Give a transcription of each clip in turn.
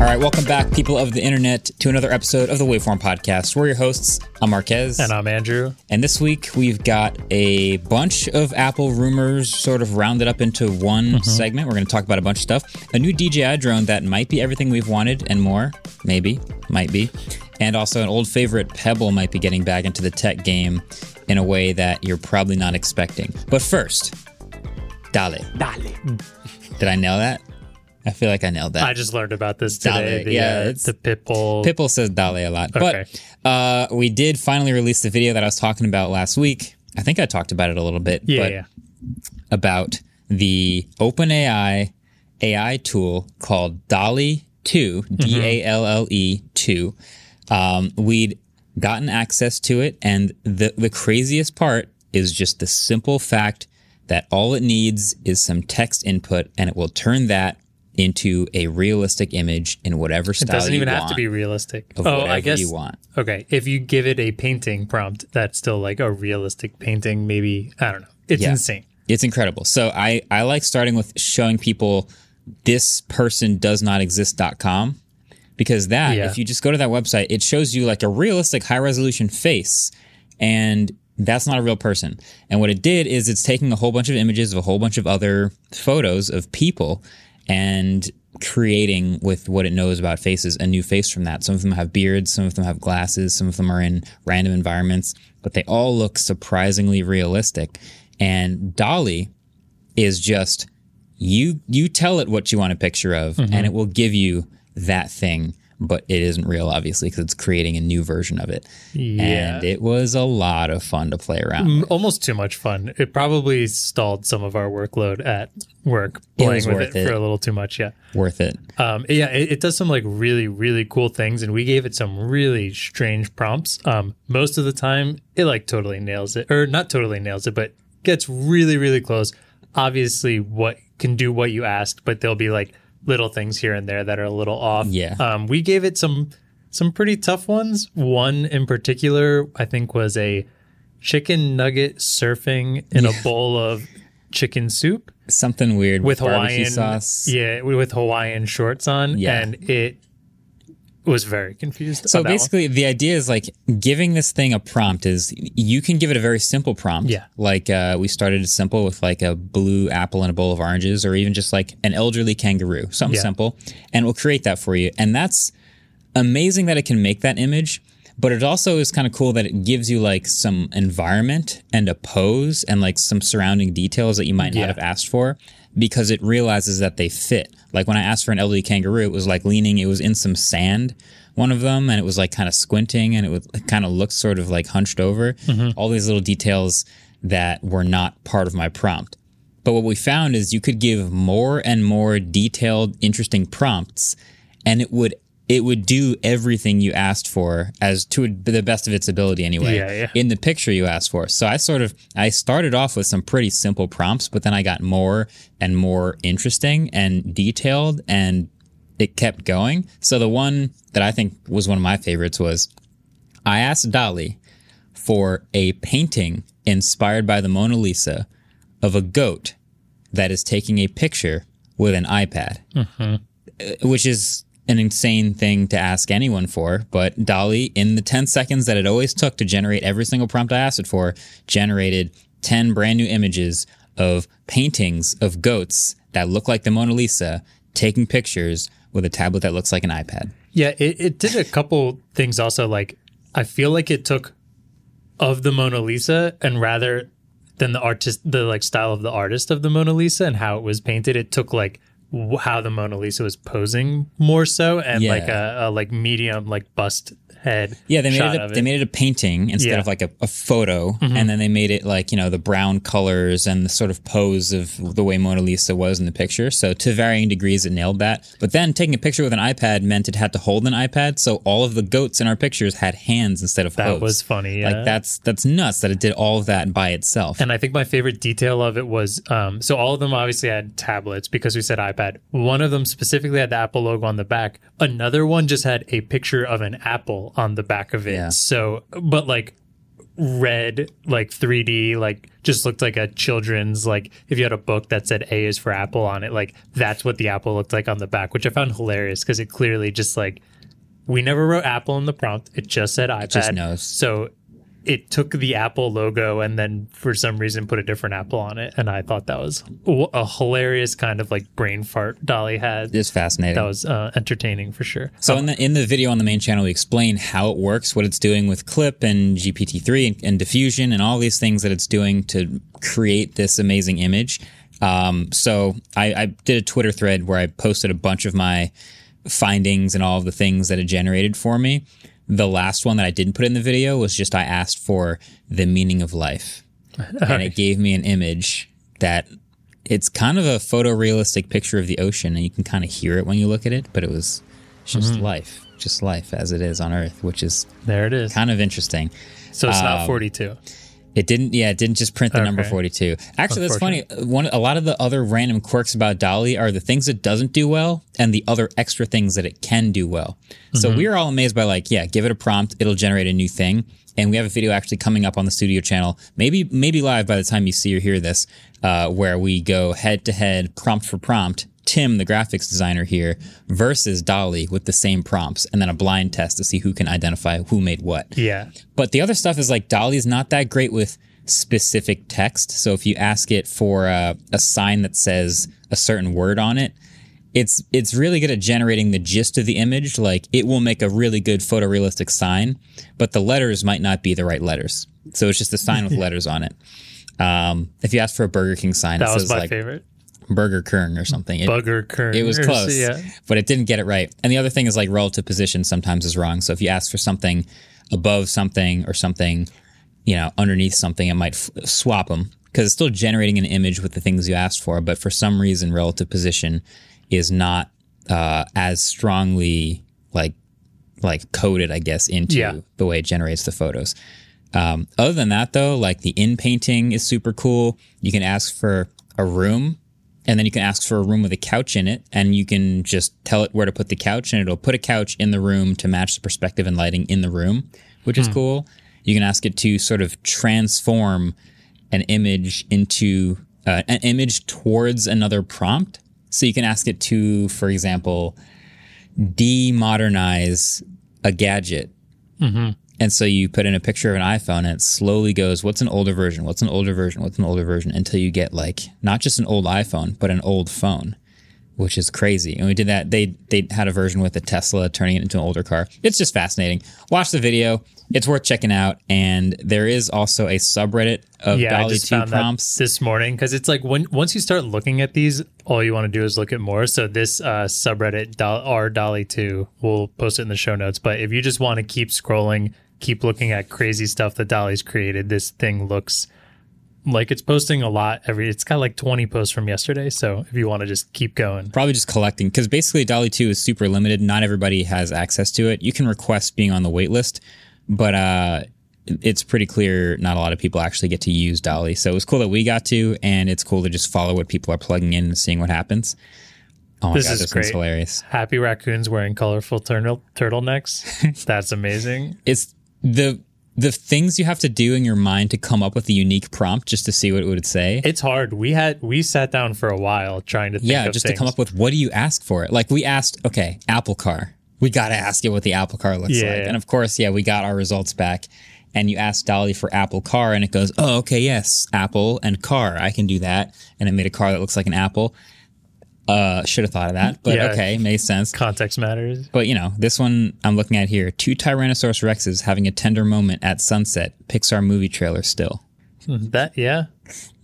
All right, welcome back, people of the internet, to another episode of the Waveform Podcast. We're your hosts. I'm Marques. And I'm Andrew. And this week we've got a bunch of Apple rumors sort of rounded up into one Mm-hmm. segment. We're going to talk about a bunch of stuff. A new DJI drone that might be everything we've wanted and more. Maybe. Might be. And also an old favorite Pebble might be getting back into the tech game in a way that you're probably not expecting. But first, Dale. Dale. Did I nail that? I feel like I nailed that. I just learned about this today. Dale, the, yeah, uh, it's- the Pitbull. Pitbull says Dale a lot. Okay. But uh, we did finally release the video that I was talking about last week. I think I talked about it a little bit. yeah, but yeah. About the OpenAI AI tool called DALL-E 2, Mm-hmm. D A L L E 2. Um, we'd gotten access to it. And the, the craziest part is just the simple fact that all it needs is some text input and it will turn that into a realistic image in whatever style. It doesn't even have to be realistic. of oh, I guess you want. Okay, if you give it a painting prompt, that's still like a realistic painting. Maybe I don't know. It's Yeah. insane. It's incredible. So I, I like starting with showing people this person does not exist.com because that, Yeah. if you just go to that website, it shows you like a realistic high resolution face and that's not a real person. And what it did is it's taking a whole bunch of images of a whole bunch of other photos of people and creating with what it knows about faces a new face from that. Some of them have beards, some of them have glasses, some of them are in random environments, but they all look surprisingly realistic. And DALL-E is just you you tell it what you want a picture of mm-hmm. and it will give you that thing but it isn't real obviously because it's creating a new version of it Yeah. and it was a lot of fun to play around Mm, with. Almost too much fun. It probably stalled some of our workload at work playing was with it, it. for a little too much. Yeah. worth it Um, yeah, it, it does some like really, really cool things, and we gave it some really strange prompts. Um, most of the time, it like totally nails it, or not totally nails it, but gets really, really close. Obviously, what can do what you asked, but there'll be like little things here and there that are a little off. Yeah. Um, we gave it some some pretty tough ones. One in particular, I think, was a chicken nugget surfing in a bowl of chicken soup something weird with barbecue Hawaiian sauce Yeah, with Hawaiian shorts on. Yeah. And it was very confused. so on that one. basically the idea is like giving this thing a prompt is you can give it a very simple prompt Yeah. like uh, we started simple with like a blue apple and a bowl of oranges or even just like an elderly kangaroo something Yeah. simple and we'll create that for you and that's amazing that it can make that image but it also is kind of cool that it gives you like some environment and a pose and like some surrounding details that you might not Yeah. have asked for because it realizes that they fit. Like when i asked for an elderly kangaroo it was like leaning it was in some sand one of them and it was like kind of squinting and it would kind of look sort of like hunched over. Mm-hmm. All these little details that were not part of my prompt. But what we found is you could give more and more detailed, interesting prompts, and it would it would do everything you asked for as to the best of its ability anyway Yeah, yeah. in the picture you asked for. So I sort of I started off with some pretty simple prompts, but then I got more and more interesting and detailed and it kept going. So the one that I think was one of my favorites was I asked DALL-E for a painting inspired by the Mona Lisa of a goat that is taking a picture with an iPad, Uh, which is an insane thing to ask anyone for. But DALL-E, in the 10 seconds that it always took to generate every single prompt I asked it for, generated 10 brand new images of paintings of goats that look like the Mona Lisa taking pictures with a tablet that looks like an iPad. Yeah, it, it did a couple things also. Like, I feel like it took of the Mona Lisa and rather than the artist, the like style of the artist of the Mona Lisa and how it was painted, it took like how the Mona Lisa was posing more so, and Yeah. like a, a like medium like bust head. Yeah, they made it, a, they made it a painting instead Yeah. Mm-hmm. of like a, a photo, and then they made it like you know the brown colors and the sort of pose of the way Mona Lisa was in the picture. So to varying degrees, it nailed that. But then taking a picture with an iPad meant it had to hold an iPad, so all of the goats in our pictures had hands instead of That hooves. was funny. Yeah. Like that's that's nuts that it did all of that by itself. And I think my favorite detail of it was um, so all of them obviously had tablets because we said iPad. One of them specifically had the Apple logo on the back. Another one just had a picture of an apple on the back of it. Yeah. So, but like red, like 3D, like just looked like a children's, like if you had a book that said A is for Apple on it, like that's what the apple looked like on the back, which I found hilarious because it clearly just like we never wrote Apple in the prompt. It just said iPad. just knows. So it took the Apple logo and then for some reason put a different Apple on it. And I thought that was a hilarious kind of like brain fart DALL-E had. it's fascinating. That was uh, entertaining for sure. So in the in the video on the main channel, we explain how it works, what it's doing with Clip and GPT-3 and, and Diffusion, and all these things that it's doing to create this amazing image. Um, so I, I did a Twitter thread where I posted a bunch of my findings and all of the things that it generated for me. The last one that I didn't put in the video was just I asked for the meaning of life, and it gave me an image that it's kind of a photorealistic picture of the ocean, and you can kind of hear it when you look at it. But it was just life, just life as it is on Earth, which is There it is. kind of interesting. So it's Um, not 42. It didn't, yeah, it didn't just print the number 42. Actually, that's funny. One, a lot of the other random quirks about DALL-E are the things it doesn't do well and the other extra things that it can do well. So we are all amazed by like, yeah, give it a prompt, it'll generate a new thing. And we have a video actually coming up on the studio channel, maybe, maybe live by the time you see or hear this, uh, where we go head to head, prompt for prompt. Tim, the graphics designer here, versus DALL-E with the same prompts, and then a blind test to see who can identify who made what. Yeah. But the other stuff is like DALL-E's not that great with specific text. So if you ask it for a, a sign that says a certain word on it, it's it's really good at generating the gist of the image. Like it will make a really good photorealistic sign, but the letters might not be the right letters. So it's just a sign with letters on it. Um, if you ask for a Burger King sign, That it was says my like favorite. Burger Kern or something. It, Bugger Kern. it was close, Yeah. but it didn't get it right. And the other thing is like relative position sometimes is wrong. So if you ask for something above something or something, you know, underneath something, it might f- swap them because it's still generating an image with the things you asked for. But for some reason, relative position is not uh, as strongly like like coded, I guess, into Yeah. the way it generates the photos. Um, other than that, though, like the in painting is super cool. You can ask for a room, and then you can ask for a room with a couch in it, and you can just tell it where to put the couch, and it'll put a couch in the room to match the perspective and lighting in the room, which is cool. You can ask it to sort of transform an image into uh, an image towards another prompt. So you can ask it to, for example, demodernize a gadget. And so you put in a picture of an iPhone and it slowly goes, what's an older version? What's an older version? What's an older version? Until you get like not just an old iPhone, but an old phone, which is crazy. And we did that. They they had a version with a Tesla turning it into an older car. It's just fascinating. Watch the video. It's worth checking out. And there is also a subreddit of Yeah, DALL-E just 2 found prompts. this morning because it's like when once you start looking at these, all you want to do is look at more. So this uh, subreddit Dol- r DALL-E two, we'll post it in the show notes. But if you just want to keep scrolling, keep looking at crazy stuff that DALL-E's created, this thing looks like it's posting a lot every. It's got like twenty posts from yesterday. So if you want to just keep going, probably just collecting because basically DALL-E 2 is super limited. Not everybody has access to it. You can request being on the wait list, but uh, it's pretty clear not a lot of people actually get to use DALL-E. So it was cool that we got to, and it's cool to just follow what people are plugging in and seeing what happens. Oh my This god, is this great. hilarious. happy raccoons wearing colorful turtle turtlenecks. That's amazing. It's the the things you have to do in your mind to come up with a unique prompt just to see what it would say. It's hard. We had we sat down for a while trying to think yeah, just things. to come up with what do you ask for it? Like we asked, okay, Apple Car. We got to ask it what the Apple Car looks Yeah. like. And of course, yeah, we got our results back. And you ask DALL-E for Apple Car, and it goes, oh, okay, yes, Apple and car. I can do that. And it made a car that looks like an apple. Uh, should have thought of that, but Yeah. okay, makes sense. Context matters. But you know, this one I'm looking at here: two Tyrannosaurus Rexes having a tender moment at sunset. Pixar movie trailer still. That yeah,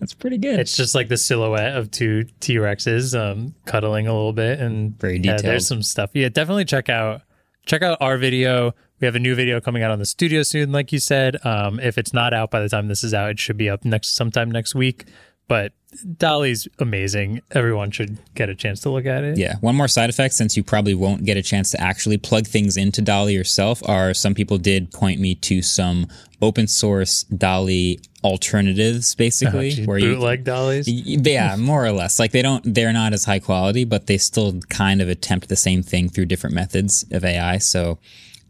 That's pretty good. It's just like the silhouette of two T Rexes um, cuddling a little bit, and Very yeah, detailed. there's some stuff. Yeah, definitely check out check out our video. We have a new video coming out on the studio soon, like you said. Um, if it's not out by the time this is out, it should be up next sometime next week. But DALL-E's amazing. Everyone should get a chance to look at it. Yeah. One more side effect, since you probably won't get a chance to actually plug things into DALL-E yourself, are some people did point me to some open source DALL-E alternatives, basically, Geez, where you bootleg DALL-Es. Yeah, more or less. Like they don't, they're not as high quality, but they still kind of attempt the same thing through different methods of AI. So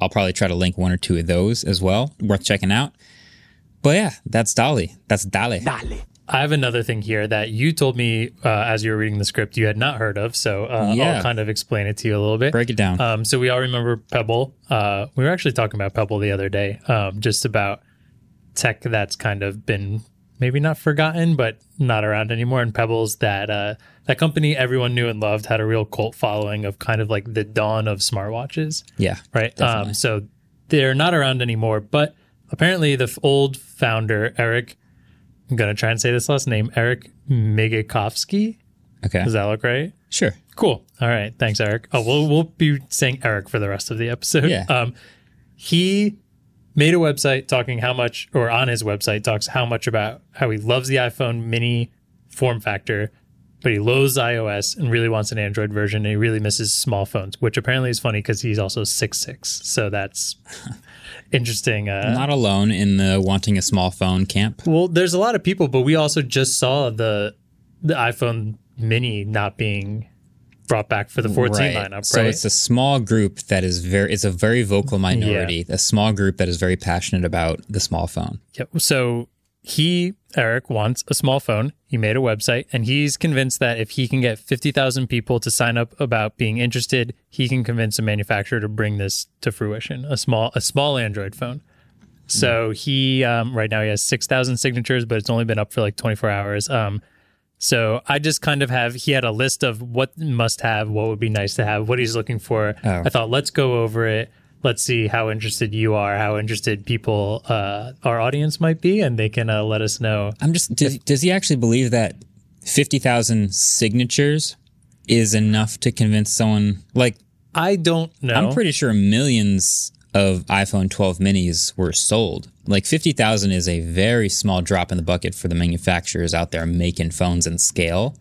I'll probably try to link one or two of those as well. Worth checking out. But yeah, that's DALL-E. That's DALL-E. DALL-E. I have another thing here that you told me uh, as you were reading the script you had not heard of. So uh, Yeah. I'll kind of explain it to you a little bit. Break it down. Um, so we all remember Pebble. Uh, we were actually talking about Pebble the other day, um, just about tech that's kind of been maybe not forgotten, but not around anymore. And Pebbles, that uh, that company everyone knew and loved, had a real cult following of kind of like the dawn of smartwatches, yeah. right? Um, so they're not around anymore. But apparently, the f- old founder Eric, I'm gonna try and say this last name, Eric Migicovsky. Okay. Does that look right? Sure. Cool. All right. Thanks, Eric. Oh, we'll we'll be saying Eric for the rest of the episode. Yeah. Um, he made a website talking how much, or on his website talks how much about how he loves the iPhone Mini form factor, but he loathes iOS and really wants an Android version. And he really misses small phones, which apparently is funny because he's also six six. So that's interesting. Uh, Not alone in the wanting a small phone camp. well, there's a lot of people, but we also just saw the the iPhone Mini not being brought back for the 14 lineup, right? So it's a small group that is very, it's a very vocal minority, a small group that is very passionate about the small phone. Yep. So he, Eric, wants a small phone. He made a website and he's convinced that if he can get 50,000 people to sign up about being interested, he can convince a manufacturer to bring this to fruition, a small, a small Android phone. So he, um, right now he has 6,000 signatures, but it's only been up for like 24 hours. Um, so I just kind of have, he had a list of what must have, what would be nice to have, what he's looking for. Oh. I thought, let's go over it. Let's see how interested you are, how interested people, uh, our audience might be, and they can uh, let us know. I'm just, does, does he actually believe that 50,000 signatures is enough to convince someone? Like, I don't know. I'm pretty sure millions of iPhone 12 minis were sold. Like 50,000 is a very small drop in the bucket for the manufacturers out there making phones and scale.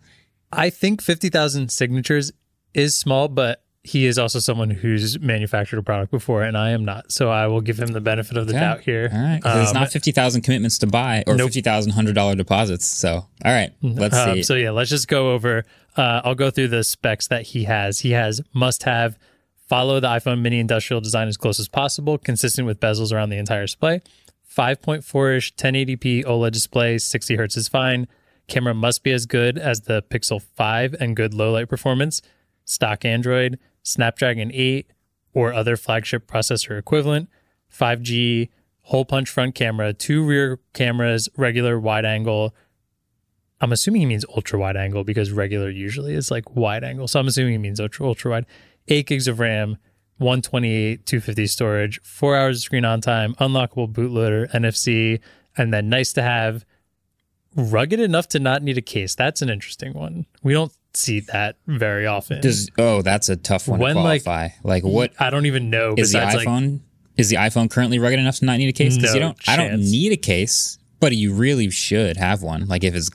I think 50,000 signatures is small, but he is also someone who's manufactured a product before, and I am not. So I will give him the benefit of the Okay. doubt here. All right. 'Cause it's Um, not 50,000 commitments to buy or Nope. 50,000 $100 deposits. So, all right. Let's Um, see. so yeah, let's just go over. Uh, I'll go through the specs that he has. He has must have follow the iPhone mini industrial design as close as possible, consistent with bezels around the entire display. 5.4 ish 1080p OLED display, 60 hertz is fine. Camera must be as good as the Pixel 5 and good low light performance. Stock Android, Snapdragon 8, or other flagship processor equivalent. 5G, hole punch front camera, two rear cameras, regular wide angle, I'm assuming he means ultra wide angle because regular usually is like wide angle. So I'm assuming he means ultra ultra wide. Eight gigs of RAM, 128, 250 storage, four hours of screen on time, unlockable bootloader, NFC, and then nice to have rugged enough to not need a case. That's an interesting one. We don't see that very often. Does, oh, that's a tough one When, to like, qualify. Like, what I don't even know. is the besides, like, iPhone? is the iPhone currently rugged enough to not need a case? Because you don't. I don't need a case, but you really should have one. Like if it's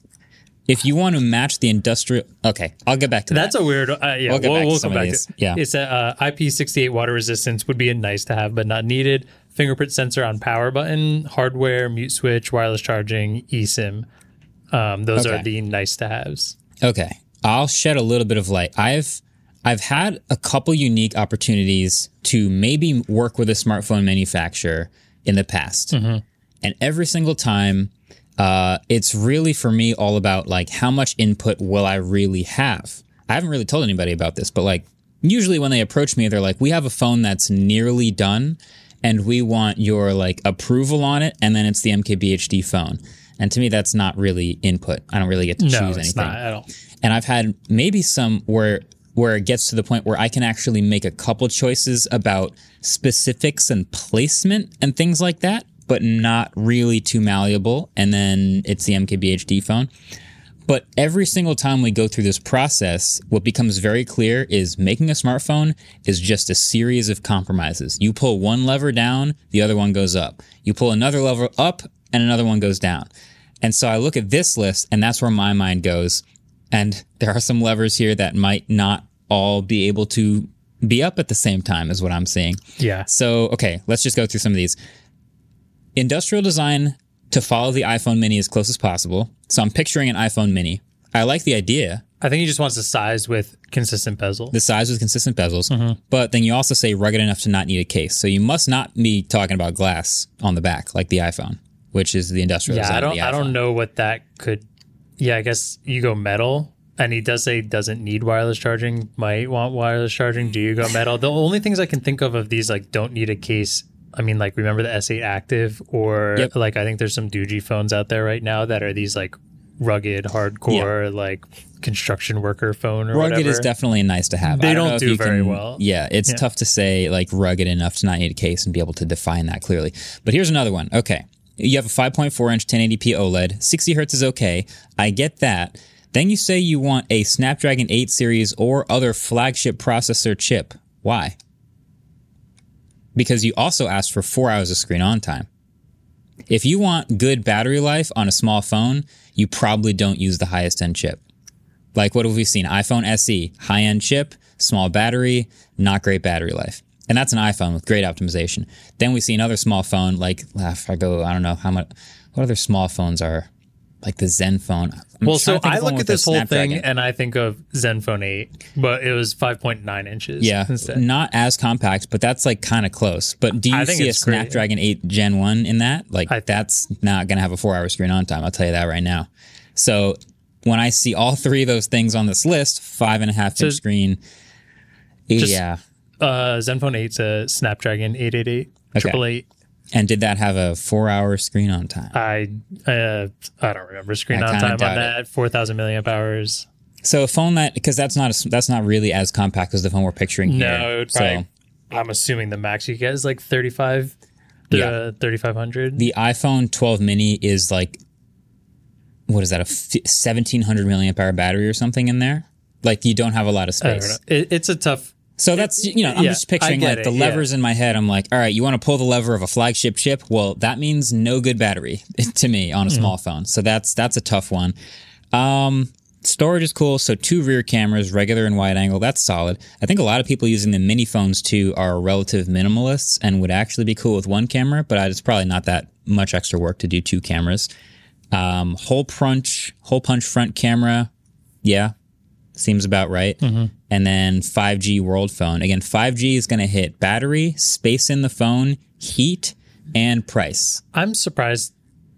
if you want to match the industrial. Okay, I'll get back to That's that. That's a weird. Uh, yeah, We'll get we'll, we'll come back to. Yeah. it's a uh, IP68 water resistance would be a nice to have, but not needed. Fingerprint sensor on power button, hardware, mute switch, wireless charging, eSIM. Um, those are the nice to haves. Okay, I'll shed a little bit of light. I've I've had a couple unique opportunities to maybe work with a smartphone manufacturer in the past, and every single time, uh, it's really for me all about like how much input will I really have. I haven't really told anybody about this, but like usually when they approach me, they're like, "We have a phone that's nearly done." And we want your like approval on it, and then it's the MKBHD phone. And to me, that's not really input. I don't really get to No, choose it's anything not at all. and I've had maybe some where where it gets to the point where I can actually make a couple choices about specifics and placement and things like that. but not really too malleable. And then it's the MKBHD phone. But every single time we go through this process, what becomes very clear is making a smartphone is just a series of compromises. You pull one lever down, the other one goes up. You pull another lever up, and another one goes down. And so I look at this list, and that's where my mind goes. And there are some levers here that might not all be able to be up at the same time, is what I'm seeing. Yeah. So, okay, let's just go through some of these. Industrial design to follow the iPhone mini as close as possible. So I'm picturing an iPhone mini. I like the idea. I think he just wants the size with consistent bezel. The size with consistent bezels, mm-hmm. but then you also say rugged enough to not need a case. So you must not be talking about glass on the back like the iPhone, which is the industrial yeah, design. I don't I don't know what that could Yeah, I guess you go metal. And he does say doesn't need wireless charging, might want wireless charging. Do you go metal? The only things I can think of of these like don't need a case. I mean, like remember the S8 Active or Yep. like I think there's some Doogee phones out there right now that are these like rugged, hardcore, like construction worker phone or Rugged whatever. is definitely nice to have. They I don't know if do very can- well. Yeah, it's Yeah. tough to say like rugged enough to not need a case and be able to define that clearly. But here's another one. Okay. You have a 5.4 inch 1080p OLED. 60 hertz is okay. I get that. Then you say you want a Snapdragon 8 series or other flagship processor chip. Why? Because you also asked for four hours of screen on time. If you want good battery life on a small phone, you probably don't use the highest end chip. Like what have we seen? iPhone SE, high end chip, small battery, not great battery life. And that's an iPhone with great optimization. Then we see another small phone, like uh, if I go, I don't know how much, what other small phones are like the Zenfone. I'm well, so I look at this whole thing and I think of Zenfone 8, but it was 5.9 inches. Yeah, instead. not as compact, but that's like kind of close. But do you see a it's great. Snapdragon 8 Gen 1 in that? Like I- that's not going to have a 4-hour screen on time, I'll tell you that right now. So when I see all three of those things on this list, five and a half inch So- screen, yeah. Uh, Zenfone 8's a Snapdragon 888, Okay. 888. And did that have a 4-hour screen on time? I uh, I don't remember screen I on kinda time doubt on that. 4,000 milliamp hours. So a phone that because that's not a, that's not really as compact as the phone we're picturing here. No, it would so probably, I'm assuming the max you get is like 35, uh, Yeah. 3500. the iPhone 12 mini is like what is that a f- 1700 milliamp hour battery or something in there? Like you don't have a lot of I don't know. space. It, it's a tough. So that's you know I'm yeah, just picturing like the it, yeah. levers in my head. I'm like, all right, you want to pull the lever of a flagship chip? Well, that means no good battery to me on a Hmm. small phone. So that's that's a tough one. Um, storage is cool. So two rear cameras, regular and wide angle. That's solid. I think a lot of people using the mini phones too are relative minimalists and would actually be cool with one camera, but it's probably not that much extra work to do two cameras. Um, hole punch, hole punch front camera. Yeah, seems about right. Mm-hmm. And then 5G world phone. Again, 5G is going to hit battery, space in the phone, heat, and price. I'm surprised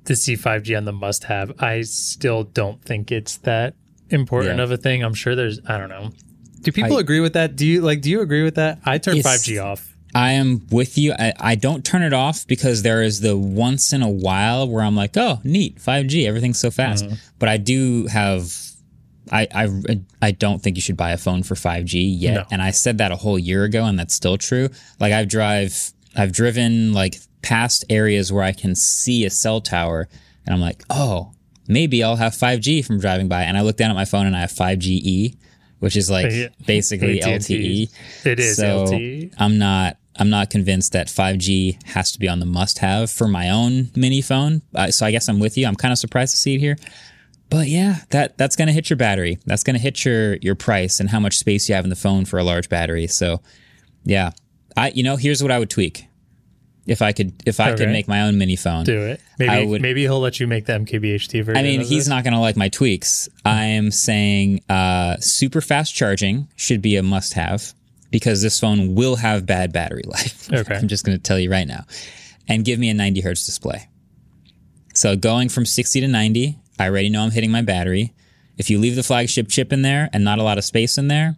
to see 5G on the must have. I still don't think it's that important Yeah. of a thing. I'm sure there's, I don't know. Do people I- agree with that? Do you like, do you agree with that? I turn 5G off. I am with you. I, I don't turn it off because there is the once in a while where I'm like, oh, neat, 5G, everything's so fast. But I do have, I, I, I don't think you should buy a phone for 5G yet. No. And I said that a whole year ago, and that's still true. Like I've drive, I've driven like past areas where I can see a cell tower, and I'm like, oh, maybe I'll have 5G from driving by. And I look down at my phone and I have 5GE, which is like Yeah. basically AT&T. LTE. It is So LTE. I'm not I'm not convinced that 5G has to be on the must have for my own mini phone. Uh, so I guess I'm with you. I'm kind of surprised to see it here. But yeah, that that's going to hit your battery. That's going to hit your your price and how much space you have in the phone for a large battery. So yeah. I you know, here's what I would tweak. If I could if I could make my own mini phone. Do it. Maybe, would- maybe he'll let you make the MKBHD version. I mean, he's this. not going to like my tweaks. I am saying uh, super fast charging should be a must have because this phone will have bad battery life. Okay. I'm just going to tell you right now. And give me a 90 hertz display. So going from 60 to 90, I already know I'm hitting my battery. If you leave the flagship chip in there and not a lot of space in there,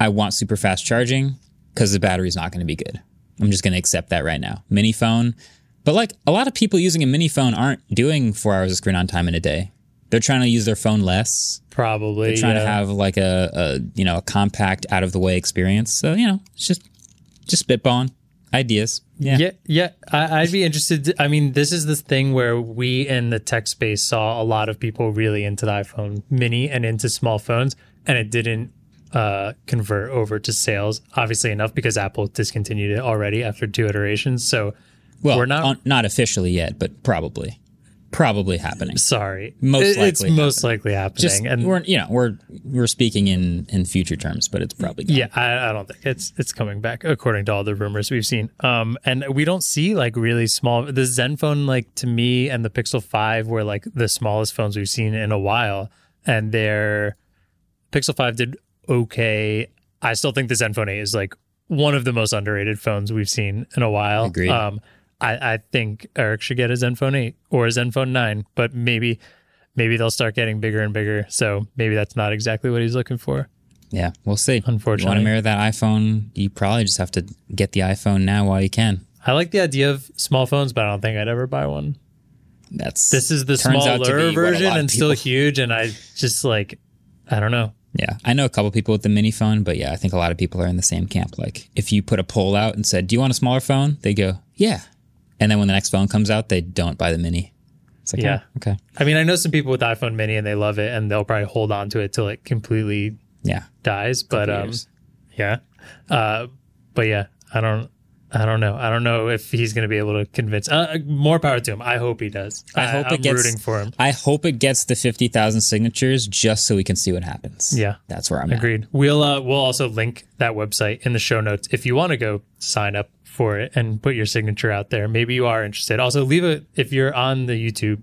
I want super fast charging because the battery's not going to be good. I'm just going to accept that right now. Mini phone. But like a lot of people using a mini phone aren't doing four hours of screen on time in a day. They're trying to use their phone less. probably They're Trying to have like a, a you know a compact out of the way experience. So you know it's just just spitballing ideas. Yeah. Yeah, yeah. I, I'd be interested. I mean, this is the thing where we in the tech space saw a lot of people really into the iPhone Mini and into small phones, and it didn't uh, convert over to sales. Obviously enough because Apple discontinued it already after two iterations. So Well, we're not. on- not officially yet, but probably, probably happening. sorry, Most It- it's likely most likely happening. Just and we're you know we're we're speaking in in future terms, but it's probably gone. Yeah, I, I don't think it's it's coming back according to all the rumors we've seen. Um, and we don't see like really small. The Zenfone, like to me, and the Pixel Five were like the smallest phones we've seen in a while, and their Pixel Five did okay. I still think the Zenfone Eight is like one of the most underrated phones we've seen in a while. Agreed. Um, I, I think Eric should get a Zenfone Eight or a Zenfone Nine, but maybe maybe they'll start getting bigger and bigger. So maybe that's not exactly what he's looking for. Yeah, we'll see. Unfortunately. You want to mirror that iPhone? You probably just have to get the iPhone now while you can. I like the idea of small phones, but I don't think I'd ever buy one. That's This is the smaller be what a version and still huge, and I just like, I don't know. Yeah, I know a couple people with the mini phone, but yeah, I think a lot of people are in the same camp. Like, if you put a poll out and said, "Do you want a smaller phone?" They go, "Yeah," and then when the next phone comes out, they don't buy the mini. It's like, Yeah. yeah, okay, I mean, I know some people with iPhone Mini and they love it, and they'll probably hold on to it till it completely yeah, dies. But um, yeah, uh, but yeah, I don't. I don't know. I don't know if he's going to be able to convince. Uh, more power to him. I hope he does. I hope I'm it gets. rooting for him. I hope it gets the fifty thousand signatures just so we can see what happens. Yeah. that's where I'm at. Agreed. We'll uh, we'll also link that website in the show notes if you want to go sign up for it and put your signature out there. Maybe you are interested. Also, leave a if you're on the YouTube,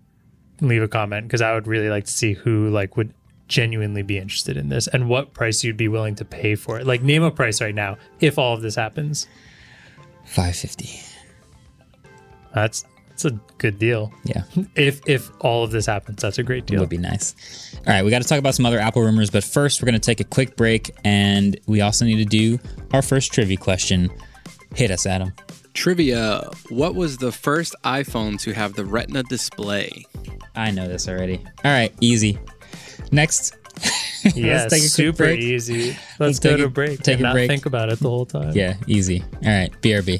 leave a comment because I would really like to see who like would genuinely be interested in this and what price you'd be willing to pay for it. Like name a price right now if all of this happens. Five fifty. That's that's a good deal. Yeah. If if all of this happens, that's a great deal. would be nice. All right, we got to talk about some other Apple rumors, but first we're going to take a quick break and we also need to do our first trivia question. Hit us, Adam. Trivia What was the first iPhone to have the Retina display? I know this already. All right, easy. Next. Yeah, take a super break. easy. Let's, Let's go take to a- break. take and a not break. think about it the whole time. Yeah, easy. All right, BRB.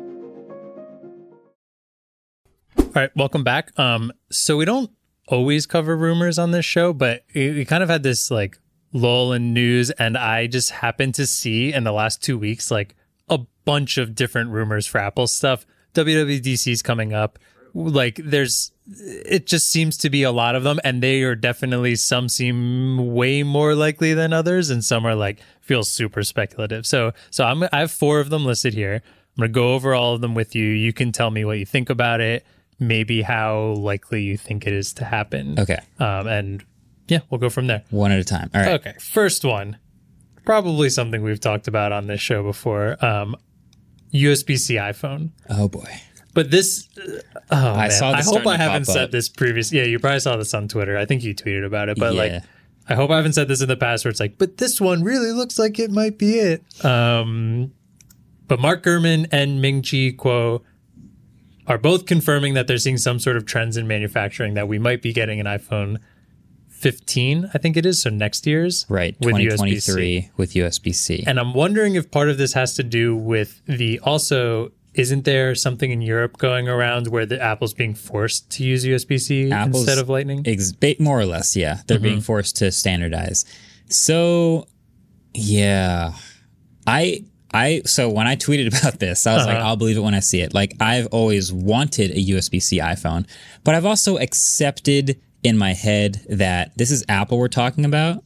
All right, welcome back. Um, so we don't always cover rumors on this show, but we kind of had this like lull in news, and I just happened to see in the last two weeks like a bunch of different rumors for Apple stuff. WWDC is coming up. Like, there's it just seems to be a lot of them, and they are definitely some seem way more likely than others, and some are like feel super speculative. So, so I'm I have four of them listed here. I'm gonna go over all of them with you. You can tell me what you think about it, maybe how likely you think it is to happen. Okay, Um, and yeah, we'll go from there. one at a time. All right. Okay, first one, probably something we've talked about on this show before. Um, USB C iPhone. Oh boy. But this, oh I man, saw I hope I haven't said up. this previous. Yeah, you probably saw this on Twitter. I think you tweeted about it, but Yeah. like, I hope I haven't said this in the past where it's like, but this one really looks like it might be it. Um, but Mark Gurman and Ming Chi Kuo are both confirming that they're seeing some sort of trends in manufacturing that we might be getting an iPhone 15, I think it is, so next year's, Right. with USB-C. 2023 with USB C. And I'm wondering if part of this has to do with the also isn't there something in Europe going around where the Apple's being forced to use USB C Apple's instead of Lightning? Ex- more or less, yeah. They're being Mm-hmm. forced to standardize. So, yeah, I I so when I tweeted about this, I was like, uh-huh. I'll believe it when I see it. Like I've always wanted a USB C iPhone, but I've also accepted in my head that this is Apple we're talking about,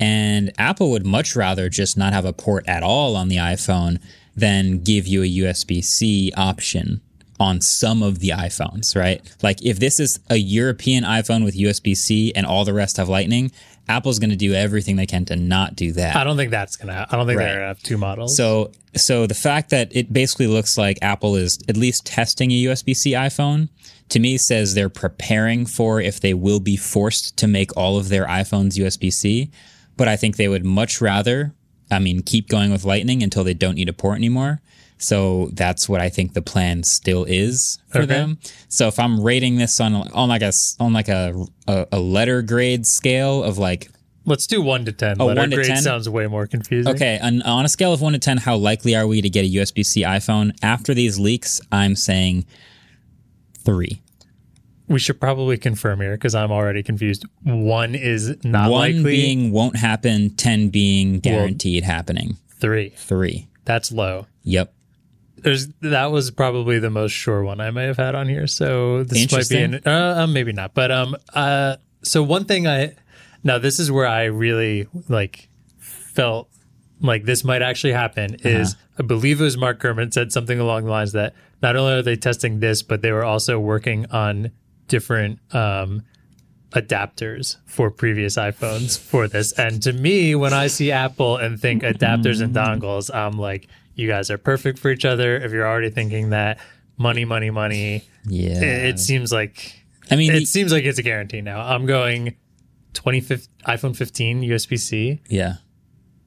and Apple would much rather just not have a port at all on the iPhone than give you a USB C option on some of the iPhones, right? Like if this is a European iPhone with USB C and all the rest have Lightning, Apple's going to do everything they can to not do that. I don't think that's gonna. Ha- I don't think Right. they're gonna have two models. So, so the fact that it basically looks like Apple is at least testing a USB C iPhone to me says they're preparing for if they will be forced to make all of their iPhones USB C. But I think they would much rather, I mean, keep going with Lightning until they don't need a port anymore. So that's what I think the plan still is for Okay. them. So if I'm rating this on on like a on like a a, a letter grade scale of like let's do one to ten. Oh, Letter 1 to grade 10? sounds way more confusing. Okay, on, on a scale of one to 10, how likely are we to get a USB C iPhone? After these leaks, I'm saying three. we should probably confirm here because I'm already confused. One is not one likely. being won't happen, 10 being guaranteed happening. three. Three. That's low. Yep. There's that was probably the most sure one I may have had on here. So this might be an uh, uh, maybe not, but um uh so one thing I now this is where I really like felt like this might actually happen is I believe it was Mark Gurman said something along the lines that not only are they testing this, but they were also working on different um adapters for previous iPhones for this. And to me, when I see Apple and think adapters and dongles, I'm like, you guys are perfect for each other. If you're already thinking that money, money, money, Yeah. it, it seems like I mean, it seems like it's a guarantee now. I'm going 20 iPhone 15 USB C. yeah.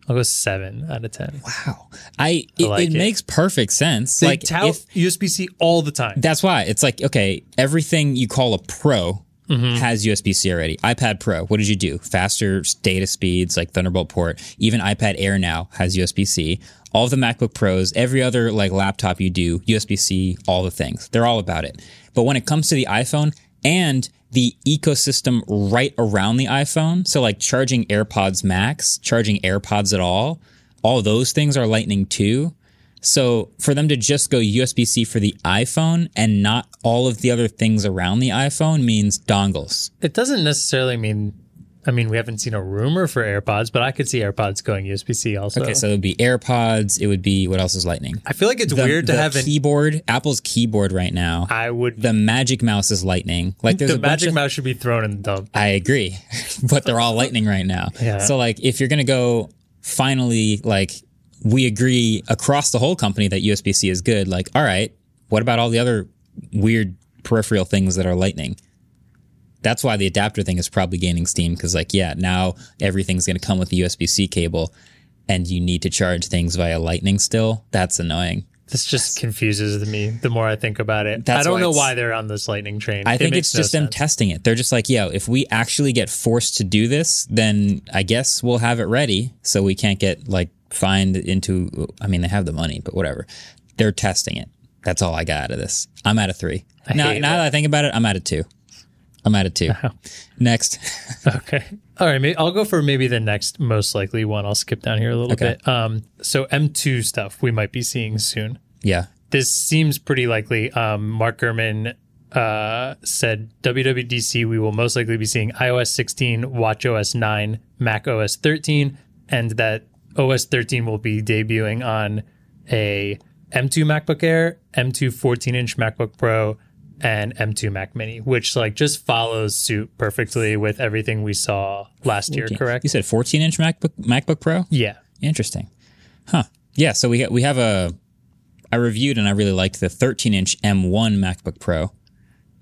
I'll go seven out of ten. Wow. I, it, like it it. makes perfect sense. They like, tout USB C all the time. That's why it's like okay, everything you call a pro Mm-hmm. has USB C already. iPad Pro, what did you do? Faster data speeds, like Thunderbolt port. Even iPad Air now has USB C. All the MacBook Pros, every other like laptop you do, USB C, all the things. They're all about it. But when it comes to the iPhone and the ecosystem right around the iPhone, so like charging AirPods Max, charging AirPods at all, all those things are Lightning too. So for them to just go USB C for the iPhone and not all of the other things around the iPhone means dongles. It doesn't necessarily mean. I mean, we haven't seen a rumor for AirPods, but I could see AirPods going USB C also. Okay, so it would be AirPods. It would be what else is Lightning? I feel like it's The- weird to have an. keyboard. Apple's keyboard right now. I would. The Magic Mouse is Lightning. Like there's the Magic of, Mouse should be thrown in the dump. I agree, but they're all Lightning right now. Yeah. So like, if you're gonna go finally, like, we agree across the whole company that USB C is good. Like, all right, what about all the other weird peripheral things that are Lightning? That's why the adapter thing is probably gaining steam because, like, yeah, now everything's gonna come with the USB C cable, and you need to charge things via Lightning still. That's annoying. This just confuses me the more I think about it. That's I don't why know why they're on this lightning train. I It think makes it's no just them sense. testing it. They're just like, yo, if we actually get forced to do this, then I guess we'll have it ready. So we can't get like fined into, I mean, they have the money, but whatever. They're testing it. That's all I got out of this. I'm out of three. now, now that I think about it, I'm out of two. I'm at a two. Next. Okay. All right. Maybe, I'll go for maybe the next most likely one. I'll skip down here a little Okay. bit. Um, so M2 stuff we might be seeing soon. yeah. This seems pretty likely. Um, Mark Gurman uh, said WWDC we will most likely be seeing iOS 16, WatchOS 9, Mac OS 13, and that OS 13 will be debuting on a M2 MacBook Air, M2 14 inch MacBook Pro, and M2 Mac Mini, which like just follows suit perfectly with everything we saw last year. Correct? You said 14 inch MacBook, MacBook Pro? Yeah. Interesting. Huh. Yeah. So we, we have a, I reviewed and I really liked the 13 inch M1 MacBook Pro.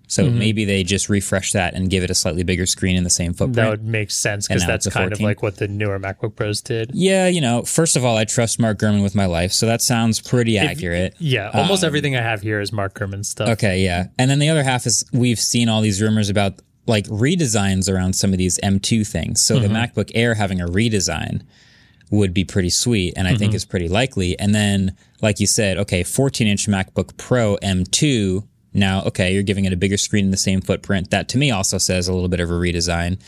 So Mm-hmm. maybe they just refresh that and give it a slightly bigger screen in the same footprint. That would make sense because And now it's that's kind of like what the newer MacBook Pros did. yeah, you know, first of all, I trust Mark Gurman with my life, so that sounds pretty accurate. Yeah, almost um, everything I have here is Mark Gurman stuff. Okay, yeah. And then the other half is we've seen all these rumors about like redesigns around some of these M2 things. So the mm-hmm. MacBook Air having a redesign would be pretty sweet and I think mm-hmm. is pretty likely. And then, like you said, okay, 14 inch MacBook Pro M2. Now, okay, you're giving it a bigger screen in the same footprint. That to me also says a little bit of a redesign.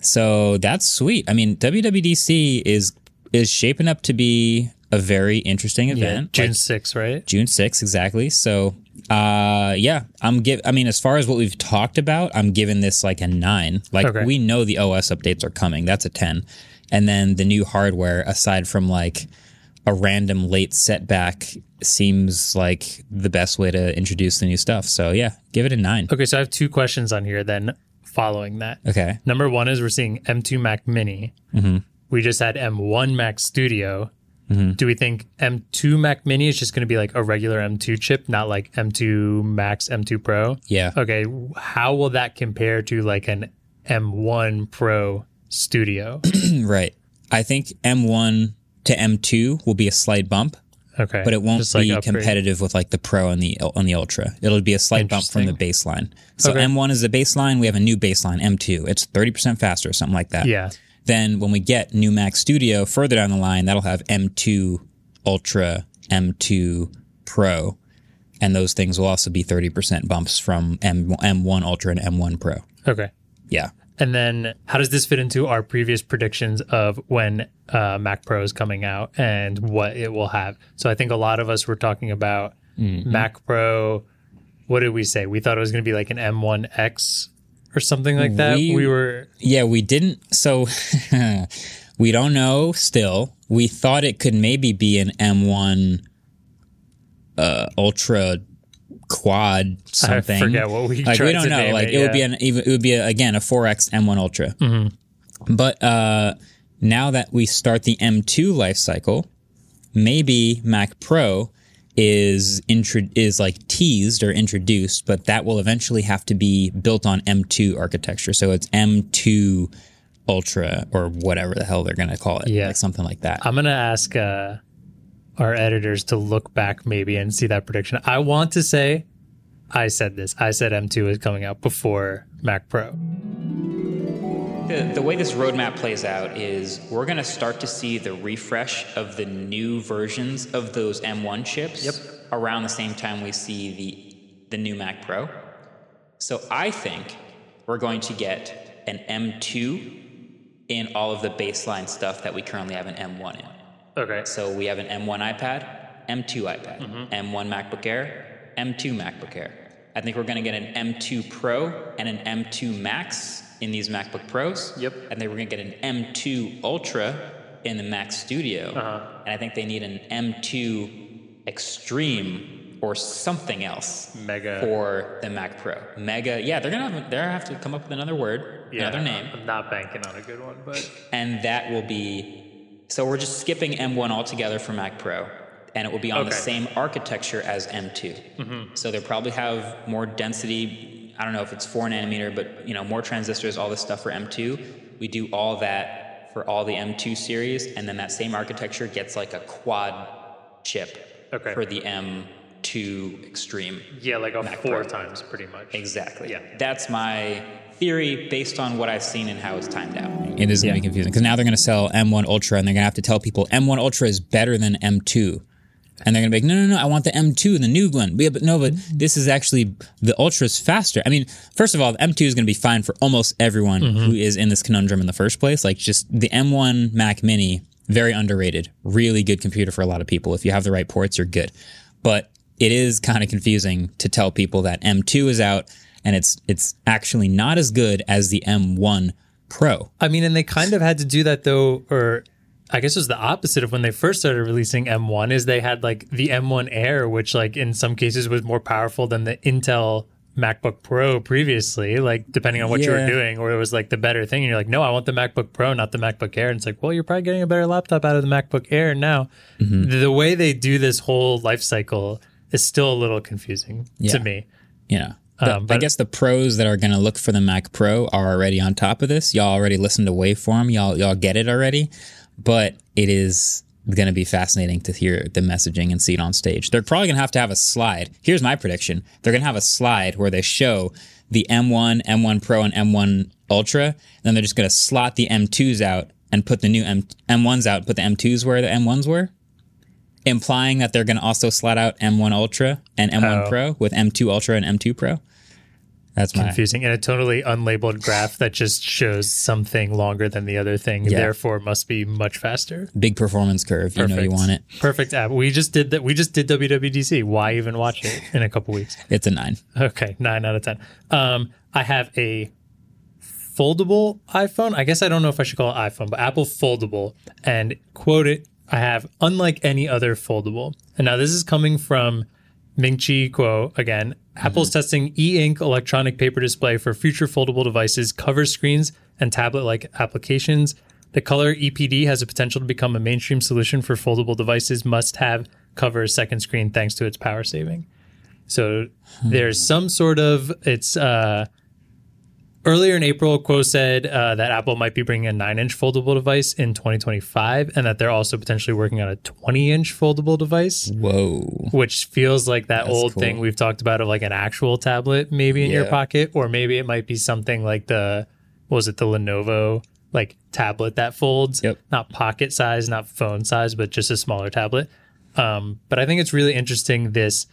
So that's sweet. I mean, WWDC is is shaping up to be a very interesting event. June Like, 6th, right? June 6th, exactly. So, uh, yeah, I'm give. I mean, as far as what we've talked about, I'm giving this like a nine. Like Okay. we know the OS updates are coming. That's a ten, and then the new hardware, aside from like a random late setback, seems like the best way to introduce the new stuff. So yeah, give it a nine. Okay, so I have two questions on here then following that. Okay. Number one is we're seeing M2 Mac Mini. Mm-hmm. We just had M1 Mac Studio. Do we think M2 Mac Mini is just going to be like a regular M2 chip, not like M2 Max, M2 Pro? Yeah. Okay, how will that compare to like an M1 Pro Studio? Right. I think M1 to M2 will be a slight bump. Okay, but it won't just like be upgrade. competitive with like the Pro and the on the Ultra. It'll be a slight bump from the baseline. So Okay. M1 is the baseline. We have a new baseline M2. It's thirty percent faster, or something like that. Yeah. Then when we get new Mac Studio further down the line, that'll have M2 Ultra, M2 Pro, and those things will also be thirty percent bumps from M M1 Ultra and M1 Pro. Okay. Yeah. And then how does this fit into our previous predictions of when uh, Mac Pro is coming out and what it will have? So I think a lot of us were talking about Mm-hmm. Mac Pro. What did we say? We thought it was going to be like an M1X or something like that. We- We, were Yeah, we didn't. So we don't know still. We thought it could maybe be an M1 uh, Ultra Quad something. I forget what we like. We don't know. Like it, would be an even. It would be a, again a 4X M1 Ultra. Mm-hmm. But uh, now that we start the M2 life cycle, maybe Mac Pro is intro- is like teased or introduced, but that will eventually have to be built on M2 architecture. So it's M2 Ultra or whatever the hell they're going to call it, Yeah. like something like that. I'm going to ask uh, our editors to look back maybe and see that prediction. I want to say I said this. I said M2 is coming out before Mac Pro. The, the way this roadmap plays out is we're going to start to see the refresh of the new versions of those M1 chips Yep. around the same time we see the the new Mac Pro. So I think we're going to get an M2 in all of the baseline stuff that we currently have an M1 in. Okay. So we have an M1 iPad, M2 iPad, M1 MacBook Air, M2 MacBook Air. I think we're going to get an M2 Pro and an M2 Max in these MacBook Pros. Yep. And then we're going to get an M2 Ultra in the Mac Studio. Uh-huh. And I think they need an M2 Extreme or something else Mega. for the Mac Pro. Mega, yeah, they're gonna have, they're gonna have to come up with another word, another name I'm not banking on a good one, but and that will be so we're just skipping M1 altogether for Mac Pro, and it will be on the same architecture as M2. Mm-hmm. So they'll probably have more density. I don't know if it's four nanometer, but you know more transistors, all this stuff for M2. We do all that for all the M2 series, and then that same architecture gets like a quad chip Okay. for the M2 Extreme. yeah, like a Mac four Pro. times pretty much. Exactly. Yeah. That's my theory based on what I've seen and how it's timed out. It is going to be confusing because now they're going to sell M1 Ultra and they're going to have to tell people M1 Ultra is better than M2. And they're going to be like, no, no, no, I want the M2, the new one. Yeah, but no, but this is actually, the Ultra is faster. I mean, first of all, the M2 is going to be fine for almost everyone mm-hmm. who is in this conundrum in the first place. Like, just the M1 Mac Mini, very underrated. Really good computer for a lot of people. If you have the right ports, you're good. But it is kind of confusing to tell people that M2 is out and it's it's actually not as good as the M1 Pro. I mean, and they kind of had to do that though, or I guess it was the opposite of when they first started releasing M1. Is they had like the M1 Air, which like in some cases was more powerful than the Intel MacBook Pro previously, like depending on what you were doing, or it was like the better thing. And you're like, no, I want the MacBook Pro, not the MacBook Air. And it's like, well, you're probably getting a better laptop out of the MacBook Air now. Mm-hmm. The way they do this whole life cycle is still a little confusing Yeah. to me. You The- Um, I guess the pros that are going to look for the Mac Pro are already on top of this. Y'all already listened to Waveform. Y'all y'all get it already. But it is going to be fascinating to hear the messaging and see it on stage. They're probably going to have to have a slide. Here's my prediction. They're going to have a slide where they show the M1, M1 Pro, and M1 Ultra. And then they're just going to slot the M2s out and put the new M- M1s out, put the M2s where the M1s were. Implying that they're going to also slot out M1 Ultra and M1 Oh. Pro with M2 Ultra and M2 Pro. That's my confusing and a totally unlabeled graph that just shows something longer than the other thing, Yeah. therefore must be much faster. big performance curve. You know you Perfect. want it. Perfect app. We just did that. We just did WWDC. Why even watch it in a couple weeks? It's a nine. Okay, nine out of ten. Um, I have a foldable iPhone. I guess I don't know if I should call it iPhone, but Apple foldable. And quote it, I have unlike any other foldable. And now this is coming from Ming Chi Kuo again. Apple's testing e-ink electronic paper display for future foldable devices, cover screens, and tablet-like applications. The color EPD has a potential to become a mainstream solution for foldable devices. Must have cover second screen thanks to its power saving. So there's some sort of it's uh earlier in April, Kuo said uh, that Apple might be bringing a nine-inch foldable device in 2025, and that they're also potentially working on a 20-inch foldable device, Whoa. which feels like that old cool. thing we've talked about of like an actual tablet maybe in your pocket, or maybe it might be something like the what was it the Lenovo like tablet that folds, Yep. not pocket size, not phone size, but just a smaller tablet. Um, but I think it's really interesting this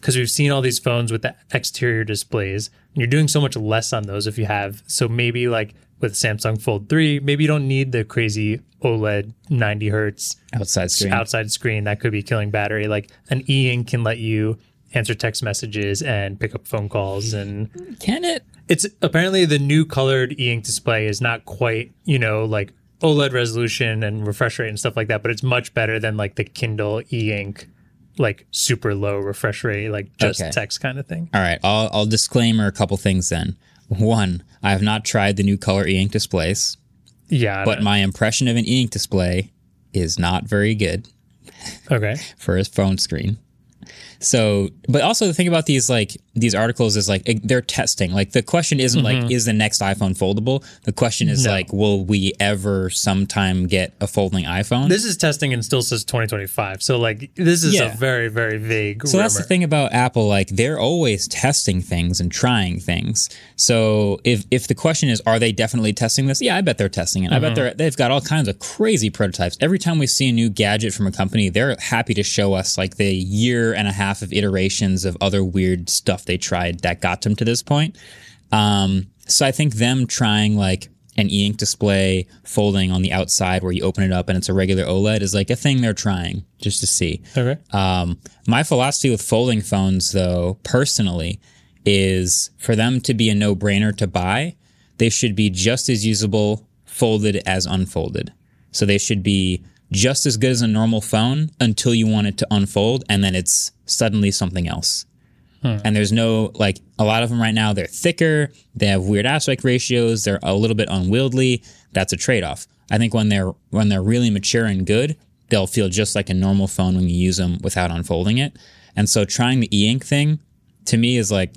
because we've seen all these phones with the exterior displays. And you're doing so much less on those if you have. So maybe like with Samsung Fold 3, maybe you don't need the crazy OLED 90 hertz Outside screen. outside screen that could be killing battery. Like an e-ink can let you answer text messages and pick up phone calls and Can it? it's apparently the new colored e-ink display is not quite, you know, like OLED resolution and refresh rate and stuff like that, but it's much better than like the Kindle e-ink like super low refresh rate, like just Okay. text kind of thing. All right. I'll, I'll disclaimer a couple things then. One, I have not tried the new color e ink displays, Yeah. But know. my impression of an e ink display is not very good okay. for a phone screen. So, but also the thing about these like these articles is like they're testing. Like the question isn't like is the next iPhone foldable? The question is Mm-hmm. No. like will we ever sometime get a folding iPhone? This is testing and still says 2025. So like this is Yeah. a very very vague. So that's the thing about Apple, like they're always testing things and trying things. So if if the question is, are they definitely testing this? Yeah, I bet they're testing it. I bet they're they've got all kinds of crazy prototypes. Every time we see a new gadget from a company, they're happy to show us like the year and a half of iterations of other weird stuff they tried that got them to this point. Um, so I think them trying like an e-ink display folding on the outside where you open it up and it's a regular OLED is like a thing they're trying just to see. Okay. Um, my philosophy with folding phones, though, personally, is for them to be a no brainer to buy, they should be just as usable folded as unfolded. So they should be just as good as a normal phone until you want it to unfold and then it's suddenly something else. Hmm. And there's no, like, a lot of them right now, they're thicker, they have weird aspect ratios, they're a little bit unwieldy. That's a trade off. I think when they're, when they're really mature and good, they'll feel just like a normal phone when you use them without unfolding it. And so trying the e-ink thing to me is like,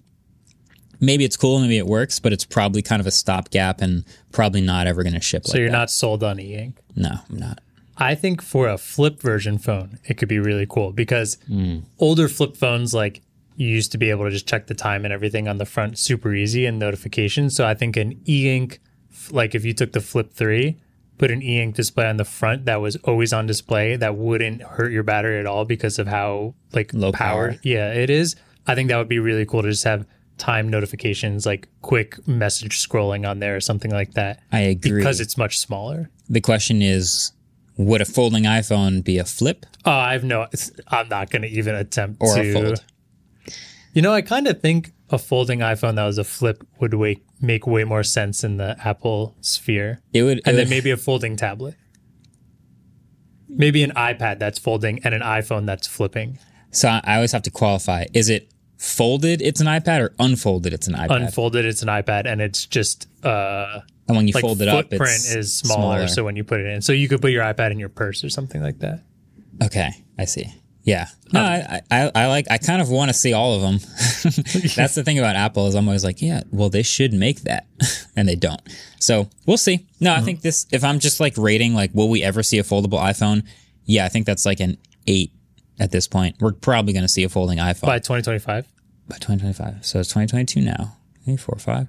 maybe it's cool, maybe it works, but it's probably kind of a stopgap and probably not ever going to ship. So like you're that. not sold on e-ink. No, I'm not. I think for a flip version phone, it could be really cool because Hmm. older flip phones, like you used to be able to just check the time and everything on the front super easy and notifications. So I think an e ink, like if you took the Flip 3, put an e ink display on the front that was always on display, that wouldn't hurt your battery at all because of how like Low powered power. yeah, it is. I think that would be really cool to just have time notifications, like quick message scrolling on there or something like that. I agree. Because it's much smaller. the question is, would a folding iPhone be a flip uh, Oh, I've no. I'm not going to even attempt or to. a fold? You know, I kind of think a folding iPhone that was a flip would way, make way more sense in the Apple sphere, It would, it and then would- maybe a folding tablet. Maybe an iPad that's folding and an iPhone that's flipping. So I always have to qualify. Is it folded? It's an iPad, or unfolded? It's an iPad. Unfolded, it's an iPad, and it's just uh, and when you like fold it up, footprint is smaller, So when you put it in, so you could put your iPad in your purse or something like that. Okay, I see. Yeah. No, I, I, I like. I kind of want to see all of them. That's the thing about Apple is I'm always like, yeah, well, they should make that, and they don't. So we'll see. No, I think this. If I'm just like rating, like, will we ever see a foldable iPhone? Yeah, I think that's like an eight at this point. We're probably going to see a folding iPhone By 2025, by 2025. So it's 2022 now. Maybe four or five.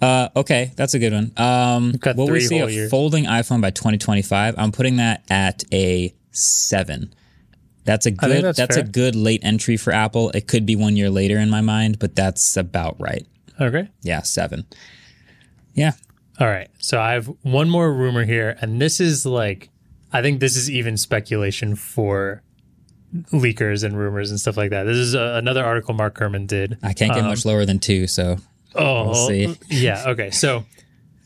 Uh, okay, that's a good one. Um, will we see a years. folding iPhone by 2025? I'm putting that at a seven. That's a good. that's That's, a good late entry for Apple. It could be one year later in my mind, but that's about right. Okay. Yeah, seven. Yeah. All right. So I have one more rumor here, and this is like, I think this is even speculation for leakers and rumors and stuff like that. This is uh another article Mark Gurman did. I can't get much lower than two, so Oh, We'll see. yeah. Okay. So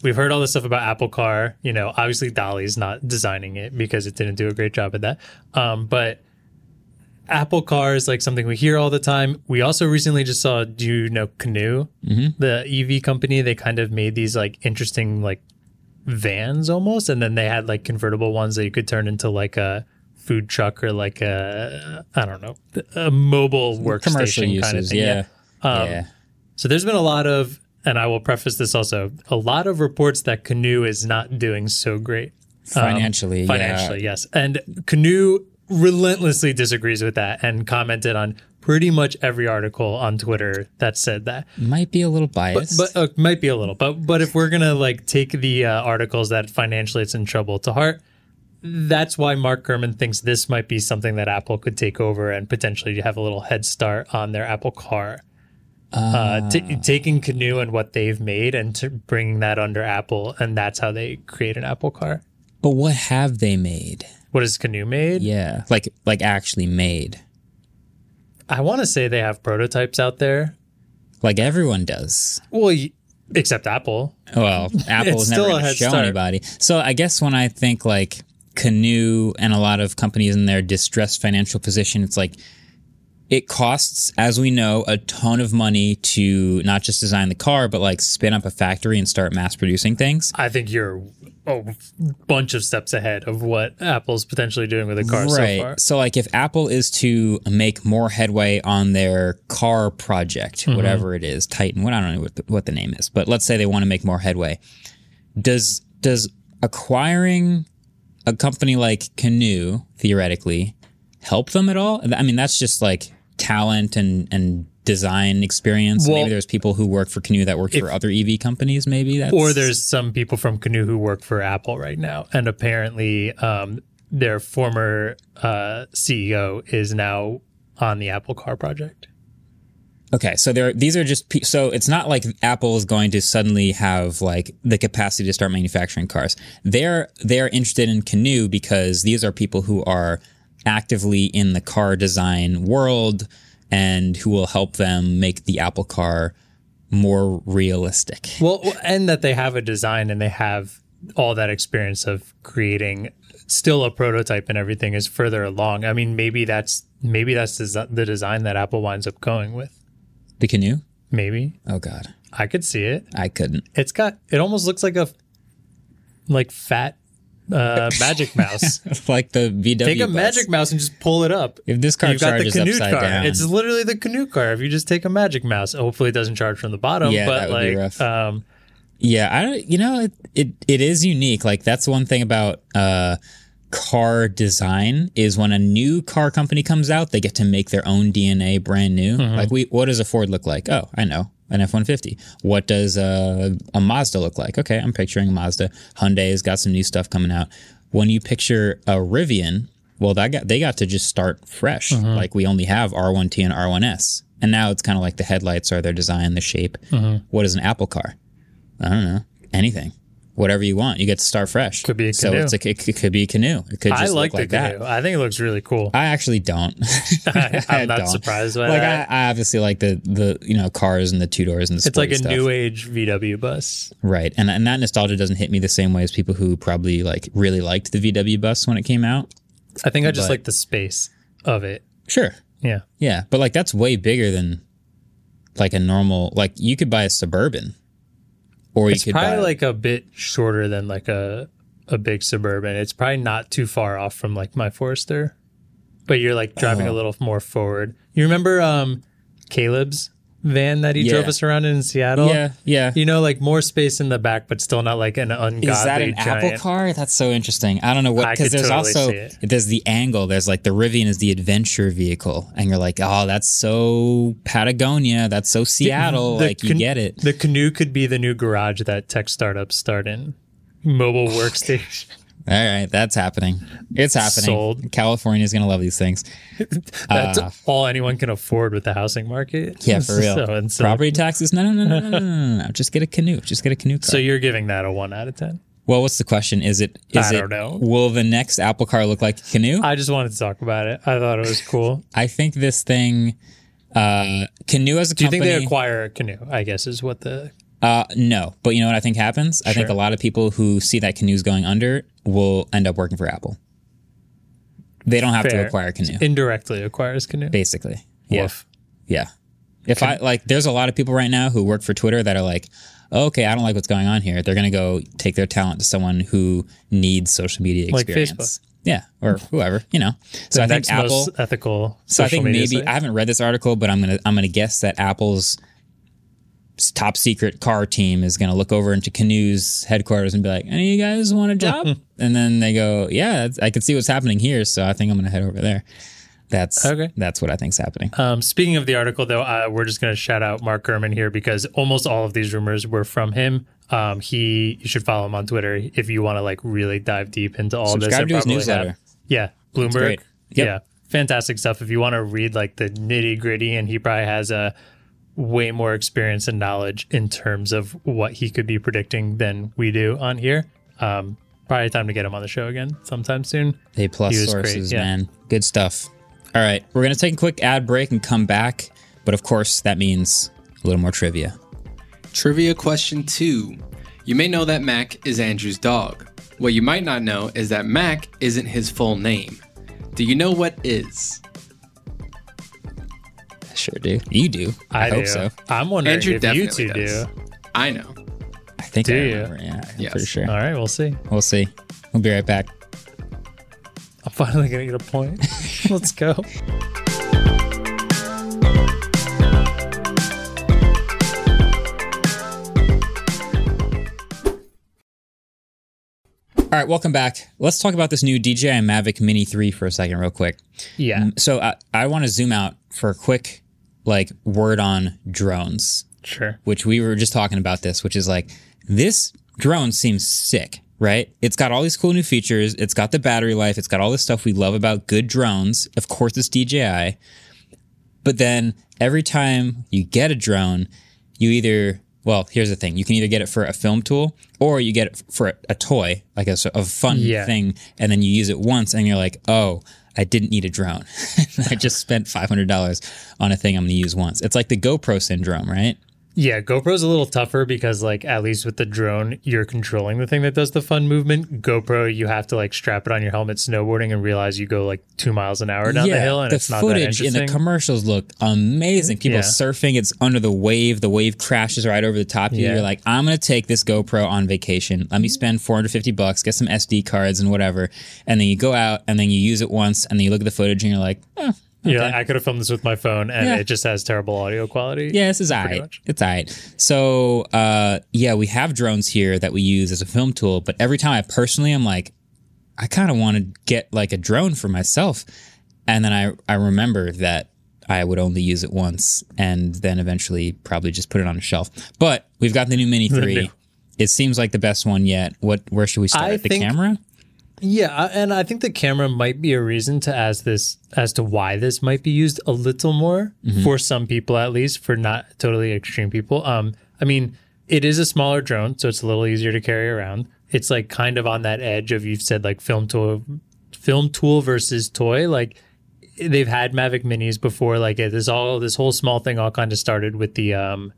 we've heard all this stuff about Apple Car. You know, obviously DALL-E's not designing it because it didn't do a great job at that. Um, but Apple Car is like something we hear all the time. We also recently just saw, do you know Canoo, the EV company? They kind of made these like interesting like vans almost, and then they had like convertible ones that you could turn into like a food truck or like a I don't know a mobile workstation kind of thing. Yeah. Um, yeah. So there's been a lot of, and I will preface this also, a lot of reports that Canoo is not doing so great Financially. financially. Yes, and Canoo relentlessly disagrees with that and commented on pretty much every article on Twitter that said that. Might be a little biased. But uh, might be a little, but but if we're gonna like take the uh, articles that financially it's in trouble to heart, that's why Mark Gurman thinks this might be something that Apple could take over and potentially have a little head start on their Apple Car. Uh, t- taking Canoo and what they've made and to bringing that under Apple, and that's how they create an Apple Car. but what have they made? What is Canoo made? Yeah. Like like actually made. I want to say they have prototypes out there. Like everyone does. Well, y- except Apple. Well, Apple's never going to show start. anybody. So I guess when I think like Canoo and a lot of companies in their distressed financial position, it's like it costs, as we know, a ton of money to not just design the car, but like spin up a factory and start mass producing things. I think you're a bunch of steps ahead of what Apple's potentially doing with a car so far. So, like, if Apple is to make more headway on their car project, Mm-hmm. whatever it is, Titan, what I don't know what the, what the name is, but let's say they want to make more headway. Does does acquiring a company like Canoo theoretically help them at all? I mean, that's just like talent and and design experience. Well, maybe there's people who work for Canoo that work for other EV companies. Maybe that's Or there's some people from Canoo who work for Apple right now, and apparently um, their former uh, CEO is now on the Apple Car project. Okay, so there these are just so it's not like Apple is going to suddenly have like the capacity to start manufacturing cars. They're they're interested in Canoo because these are people who are actively in the car design world and who will help them make the Apple car more realistic. Well, and that they have a design and they have all that experience of creating still a prototype and everything is further along. I mean, maybe that's maybe that's the design that Apple winds up going with. The Canoe? Maybe Oh god. I could see it. I couldn't. It's got it almost looks like a like fat uh, magic mouse. like the VW Take a bus. magic mouse and just pull it up. If this car You've got the charges canoe upside car. down. It's literally the canoe car. If you just take a magic mouse, hopefully it doesn't charge from the bottom. Yeah, but that would be like, rough. um, Yeah, I. You know, it, it it is unique. Like that's one thing about uh, car design is when a new car company comes out, they get to make their own DNA brand new. Like we, what does a Ford look like? Oh, I know. An F one fifty. What does uh, a Mazda look like? Okay, I'm picturing a Mazda. Hyundai's got some new stuff coming out. When you picture a Rivian, well, that got they got to just start fresh. Like we only have R1T and R1S, and now it's kind of like the headlights are their design, the shape. What is an Apple car? I don't know. Anything. Whatever you want. You get to start fresh. Could be a So canoe. it's a, it, it could be a canoe. It could just I look like like the that. I think it looks really cool. I actually don't. I'm not don't. surprised by like that. I, I obviously like the the you know cars and the two doors and the it's like a stuff. new age VW bus. right and and that nostalgia doesn't hit me the same way as people who probably like really liked the VW bus when it came out. I think I just But- like the space of it. Sure, Yeah. yeah, but like that's way bigger than like a normal like you could buy a suburban, or you It's could probably buy like a bit shorter than like a a big suburban. It's probably not too far off from like my Forester. But you're like driving Uh-huh. a little more forward. You remember um Caleb's van that he Yeah. drove us around in in Seattle? yeah yeah. You know, like more space in the back, but still not like an ungodly Is that an giant. Apple car? That's so interesting. I don't know what because there's totally also there's the angle. There's like the Rivian is the adventure vehicle, and you're like, oh, that's so Patagonia. That's so Seattle. The like you can- get it. The canoe could be the new garage that tech startups start in. Mobile workstation. All right, that's happening. It's happening. Sold. California's gonna love these things. That's all anyone can afford with the housing market. Uh, Yeah, for real. So, so, Property taxes? No, no, no, no, no, no, no, no. Just get a canoe. Just get a canoe car. so you're giving that a one out of ten. well, what's the question? Is it? Is I it? don't know. Will the next Apple car look like a canoe? I, just wanted to talk about it. I thought it was cool. I think this thing, uh, canoe as a Do you think they acquire a canoe? I guess is what the Uh, no, but you know what I think happens? I think a lot of people who see that Canoo's going under will end up working for Apple. They don't have to acquire Canoo, indirectly acquires Canoo. basically. Yeah. Yeah. If I like, there's a lot of people right now who work for Twitter that are like, okay, I don't like what's going on here. They're going to go take their talent to someone who needs social media experience. Like experience. Yeah. Or whoever, you know. So The I think Apple, ethical. so I think maybe site. I haven't read this article, but I'm gonna I'm gonna guess that Apple's top secret car team is gonna look over into Canoo's headquarters and be like, "Any of you guys want a job?" and then they go, "Yeah, I can see what's happening here, so I think I'm gonna head over there." That's Okay. That's what I think's happening. Um, speaking of the article, though, uh, we're just going to shout out Mark Gurman here because almost all of these rumors were from him. Um, he, you should follow him on Twitter if you want to like really dive deep into all this. Subscribe to his newsletter. have- Yeah, Bloomberg. Yep. Yeah, fantastic stuff. If you want to read like the nitty gritty, and he probably has a way more experience and knowledge in terms of what he could be predicting than we do on here. Um, probably time to get him on the show again sometime soon. A plus He was great, sources, yeah. man. Good stuff. All right, we're gonna take a quick ad break and come back, but of course that means a little more trivia. Trivia question two. You may know that Mac is Andrew's dog. What you might not know is that Mac isn't his full name. Do you know what is? Sure do. You do. I, hope do. so. I'm wondering Andrew if you two does. do. I know. I think Do I you? remember. Yeah, I'm Yes. pretty sure. All right, we'll see. We'll see. We'll be right back. I'm finally gonna get a point. Let's go. All right, welcome back. Let's talk about this new DJI Mavic Mini 3 for a second, real quick. Yeah, mm, So I, I want to zoom out for a quick, like, word on drones, sure. which we were just talking about this, which is like, this drone seems sick, right? It's got all these cool new features. It's got the battery life. It's got all this stuff we love about good drones. Of course, it's DJI. But then every time you get a drone, you either, well, here's the thing you can either get it for a film tool or you get it for a, a toy, like a, a fun Yeah. thing, and then you use it once and you're like, oh, I didn't need a drone. I just spent $500 on a thing I'm going to use once. It's like the GoPro syndrome, right? Yeah, GoPro's a little tougher because, like, at least with the drone, you're controlling the thing that does the fun movement. GoPro, you have to like strap it on your helmet snowboarding and realize you go like two miles an hour down the hill, and the it's not that footage in the commercials look amazing. People Yeah. surfing, it's under the wave. The wave crashes right over the top of you. Yeah. You're like, I'm gonna take this GoPro on vacation. Let me spend 450 bucks, get some SD cards and whatever, and then you go out and then you use it once, and then you look at the footage and you're like, eh, You're like, I could have filmed this with my phone, and Yeah. it just has terrible audio quality. yeah, this is Pretty alright. much. It's alright. So, uh, yeah, we have drones here that we use as a film tool, but every time I personally, I'm like, I kind of want to get like a drone for myself. And then I, I remember that I would only use it once and then eventually probably just put it on a shelf. But we've got the new Mini 3. new- It seems like the best one yet. What, where should we start? I the think- camera? Yeah, and I think the camera might be a reason to ask this as to why this might be used a little more for some people at least, for not totally extreme people. Um, I mean, it is a smaller drone, so it's a little easier to carry around. It's like kind of on that edge of you've said like film tool, film tool versus toy. Like they've had Mavic Minis before. Like it is all this whole small thing all kind of started with the um,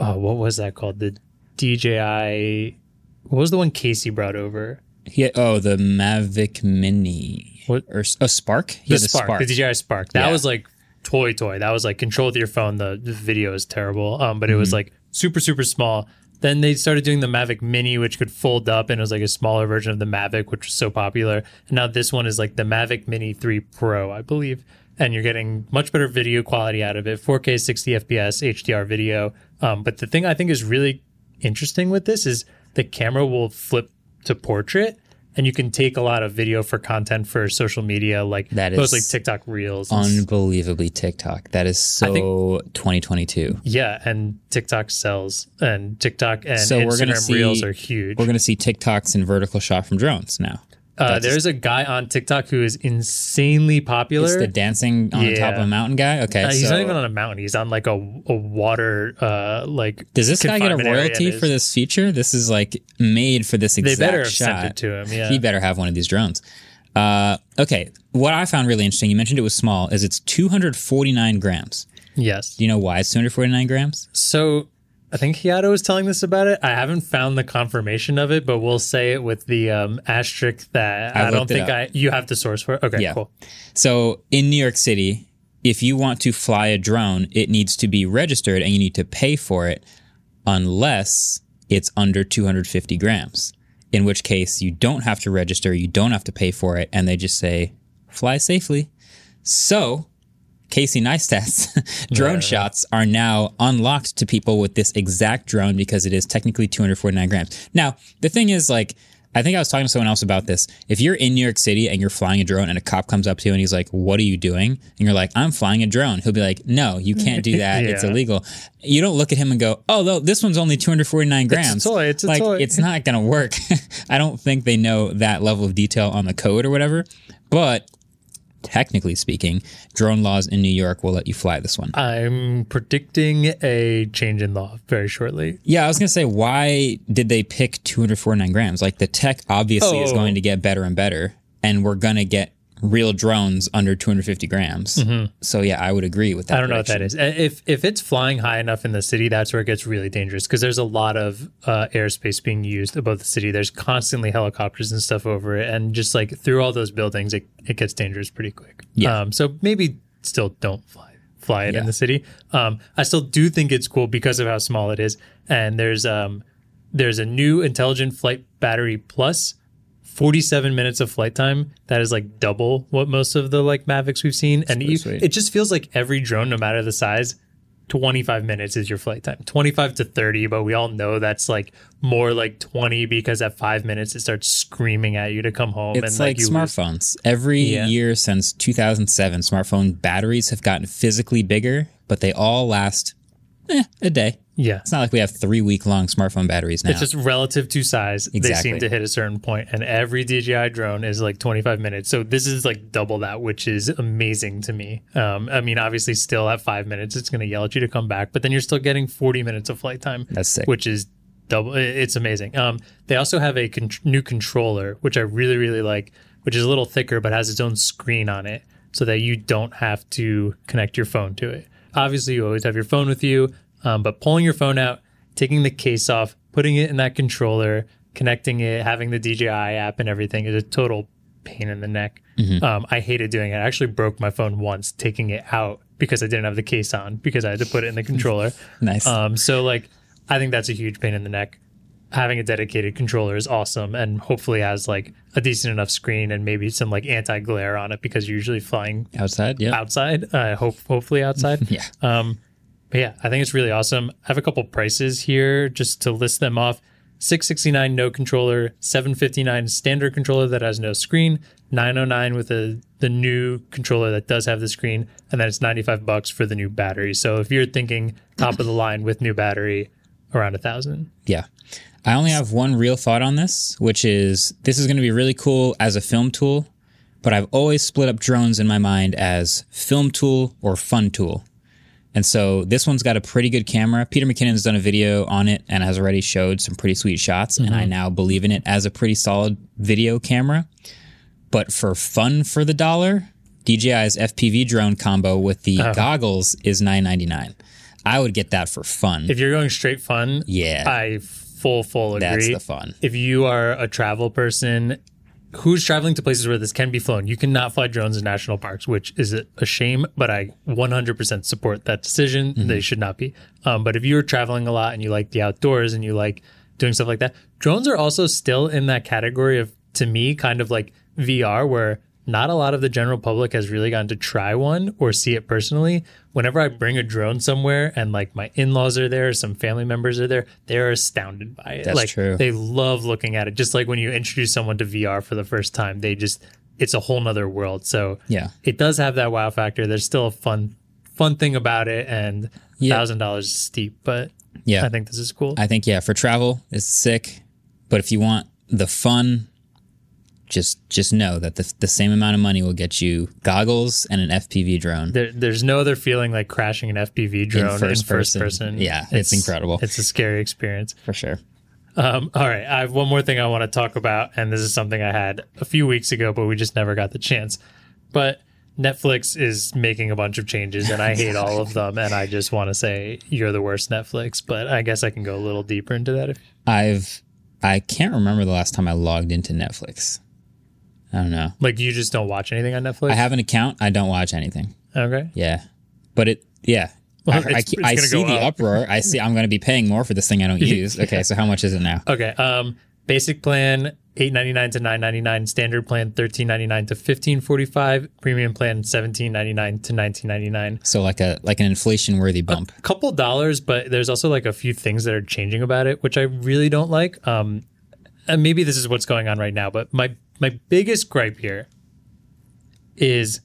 oh, what was that called? The DJI. What was the one Casey brought over? Yeah. Oh, the Mavic Mini. What? Or a Spark? the Yeah, Spark, the DJI Spark. That Yeah. was like toy toy. That was like control with your phone. The the video is terrible. Um, but it was Mm-hmm. like super super small. Then they started doing the Mavic Mini, which could fold up, and it was like a smaller version of the Mavic, which was so popular. And now this one is like the Mavic Mini 3 Pro, I believe. And you're getting much better video quality out of it 4K 60 FPS HDR video. Um, but the thing I think is really interesting with this is the camera will flip to portrait and you can take a lot of video for content for social media, like That is mostly TikTok Reels. Unbelievably TikTok. That is so think, 2022. yeah, and TikTok sells, and TikTok and So we're gonna Instagram see- Reels are huge. We're going to see TikToks in vertical shot from drones now. Uh, there's a guy on TikTok who is insanely popular. It's the dancing on the top of a mountain guy. Okay, Uh, he's so not even on a mountain. He's on like a, a water uh like. does this guy get a royalty for this feature? This is like made for this They exact better have shot. sent it to him. Yeah. He better have one of these drones. Uh, okay, what I found really interesting, you mentioned it was small, is it's 249 grams. yes. Do you know why it's 249 grams? So I think Hiato was telling us about it. I haven't found the confirmation of it, but we'll say it with the um, asterisk that I I, don't think. I. You have the source for it. Okay, Yeah. cool. So in New York City, if you want to fly a drone, it needs to be registered and you need to pay for it unless it's under 250 grams. In which case, you don't have to register, you don't have to pay for it, and they just say, fly safely. So, Casey Neistat's drone shots are now unlocked to people with this exact drone because it is technically 249 grams. Now, the thing is, like, I think I was talking to someone else about this. If you're in New York City and you're flying a drone and a cop comes up to you and he's like, What are you doing? And you're like, I'm flying a drone. He'll be like, No, you can't do that. It's illegal. You don't look at him and go, Oh, no, this one's only 249 grams. It's a toy, it's a like, toy. It's not going to work. I don't think they know that level of detail on the code or whatever. But technically speaking, drone laws in New York will let you fly this one. I'm predicting a change in law very shortly. Yeah, I was gonna say, why did they pick 249 grams? Like the tech obviously is Oh. going to get better and better, and we're gonna get real drones under 250 grams. So yeah, I would agree with that. Mm-hmm. I don't know what that is. If if it's flying high enough in the city, that's where it gets really dangerous because there's a lot of uh, airspace being used above the city. There's constantly helicopters and stuff over it, and just like through all those buildings, it, it gets dangerous pretty quick. Yeah. Um, so maybe still don't fly fly it Yeah. in the city. Um, I still do think it's cool because of how small it is, and there's um there's a new intelligent flight battery plus. 47 minutes of flight time that is like double what most of the like mavics we've seen and you, it just feels like every drone no matter the size 25 minutes is your flight time 25 to 30 but we all know that's like more like 20 because at five minutes it starts screaming at you to come home It's and like, lose- smartphones. Every Yeah. year since 2007, smartphone batteries have gotten physically bigger, but they all last eh, a day. Yeah It's not like we have three week long smartphone batteries now. It's just relative to size. They seem to hit a certain point, and every DJI drone is like 25 minutes. So this is like double that, which is amazing to me. Um, I mean, obviously, still at five minutes, it's going to yell at you to come back, but then you're still getting 40 minutes of flight time. That's sick. Which is double. It's amazing. Um, they also have a con- new controller, which I really, really like, which is a little thicker but has its own screen on it, so that you don't have to connect your phone to it. Obviously, you always have your phone with you, um, but pulling your phone out taking the case off, putting it in that controller, connecting it, having the DJI app and everything is a total pain in the neck. Um, I hated doing it. I actually broke my phone once taking it out because I didn't have the case on because I had to put it in the controller. nice. Um, so like, I think that's a huge pain in the neck. Having a dedicated controller is awesome, and hopefully has like a decent enough screen and maybe some like anti glare on it because you're usually flying Outside, yeah. outside. Uh, hope hopefully outside. Yeah. Um, but yeah, I think it's really awesome. I have a couple prices here just to list them off. 669 no controller, 759 standard controller that has no screen, 909 with the the new controller that does have the screen, and then it's 95 bucks for the new battery. So if you're thinking top of the line with new battery, around a thousand. Yeah. I only have one real thought on this, which is this is going to be really cool as a film tool, but I've always split up drones in my mind as film tool or fun tool. And so this one's got a pretty good camera. Peter McKinnon's done a video on it and has already showed some pretty sweet shots. And I mm-hmm. now believe in it as a pretty solid video camera. But for fun for the dollar, DJI's FPV drone combo with the uh-huh. goggles is nine ninety nine. I would get that for fun. If you're going straight fun, Yeah. I full full agree. That's the fun. if you are a travel person who's traveling to places where this can be flown, you cannot fly drones in national parks, which is a shame, but I 100% support that decision. Mm-hmm. They should not be. Um, but if you're traveling a lot and you like the outdoors and you like doing stuff like that, drones are also still in that category of, to me, kind of like VR, where not a lot of the general public has really gotten to try one or see it personally. Whenever I mm. bring a drone somewhere and like my in-laws are there, some family members are there, they're astounded by it. That's like true. they love looking at it. Just like when you introduce someone to VR for the first time, they just it's a whole nother world. So Yeah. it does have that wow factor. There's still a fun fun thing about it and Yeah. thousand dollars is steep, but Yeah. I think this is cool. I think yeah, for travel it's sick, but if you want the fun, just just know that the the same amount of money will get you goggles and an FPV drone. there, there's no other feeling like crashing an FPV drone in first first, person. person. Yeah, it's incredible. It's a scary experience. for sure. Um, all right, I have one more thing I want to talk about, and this is something I had a few weeks ago, but we just never got the chance. But Netflix is making a bunch of changes, and I hate all of them. And I just want to say you're the worst Netflix. But I guess I can go a little deeper into that. If, I've I can't remember the last time I logged into Netflix. I don't know. like you just don't watch anything on Netflix. I have an account. I don't watch anything. Okay. Yeah, but it yeah. Well, I, it's- I, it's I see the up. uproar. I see. I'm going to be paying more for this thing I don't use. Okay, so how much is it now? Okay. Um, basic plan eight ninety nine to nine ninety nine. Standard plan thirteen ninety nine to fifteen forty five. Premium plan seventeen ninety nine to nineteen ninety nine. So like a like an inflation worthy bump. A couple dollars, but there's also like a few things that are changing about it, which I really don't like. Um, and maybe this is what's going on right now, but my my biggest gripe here is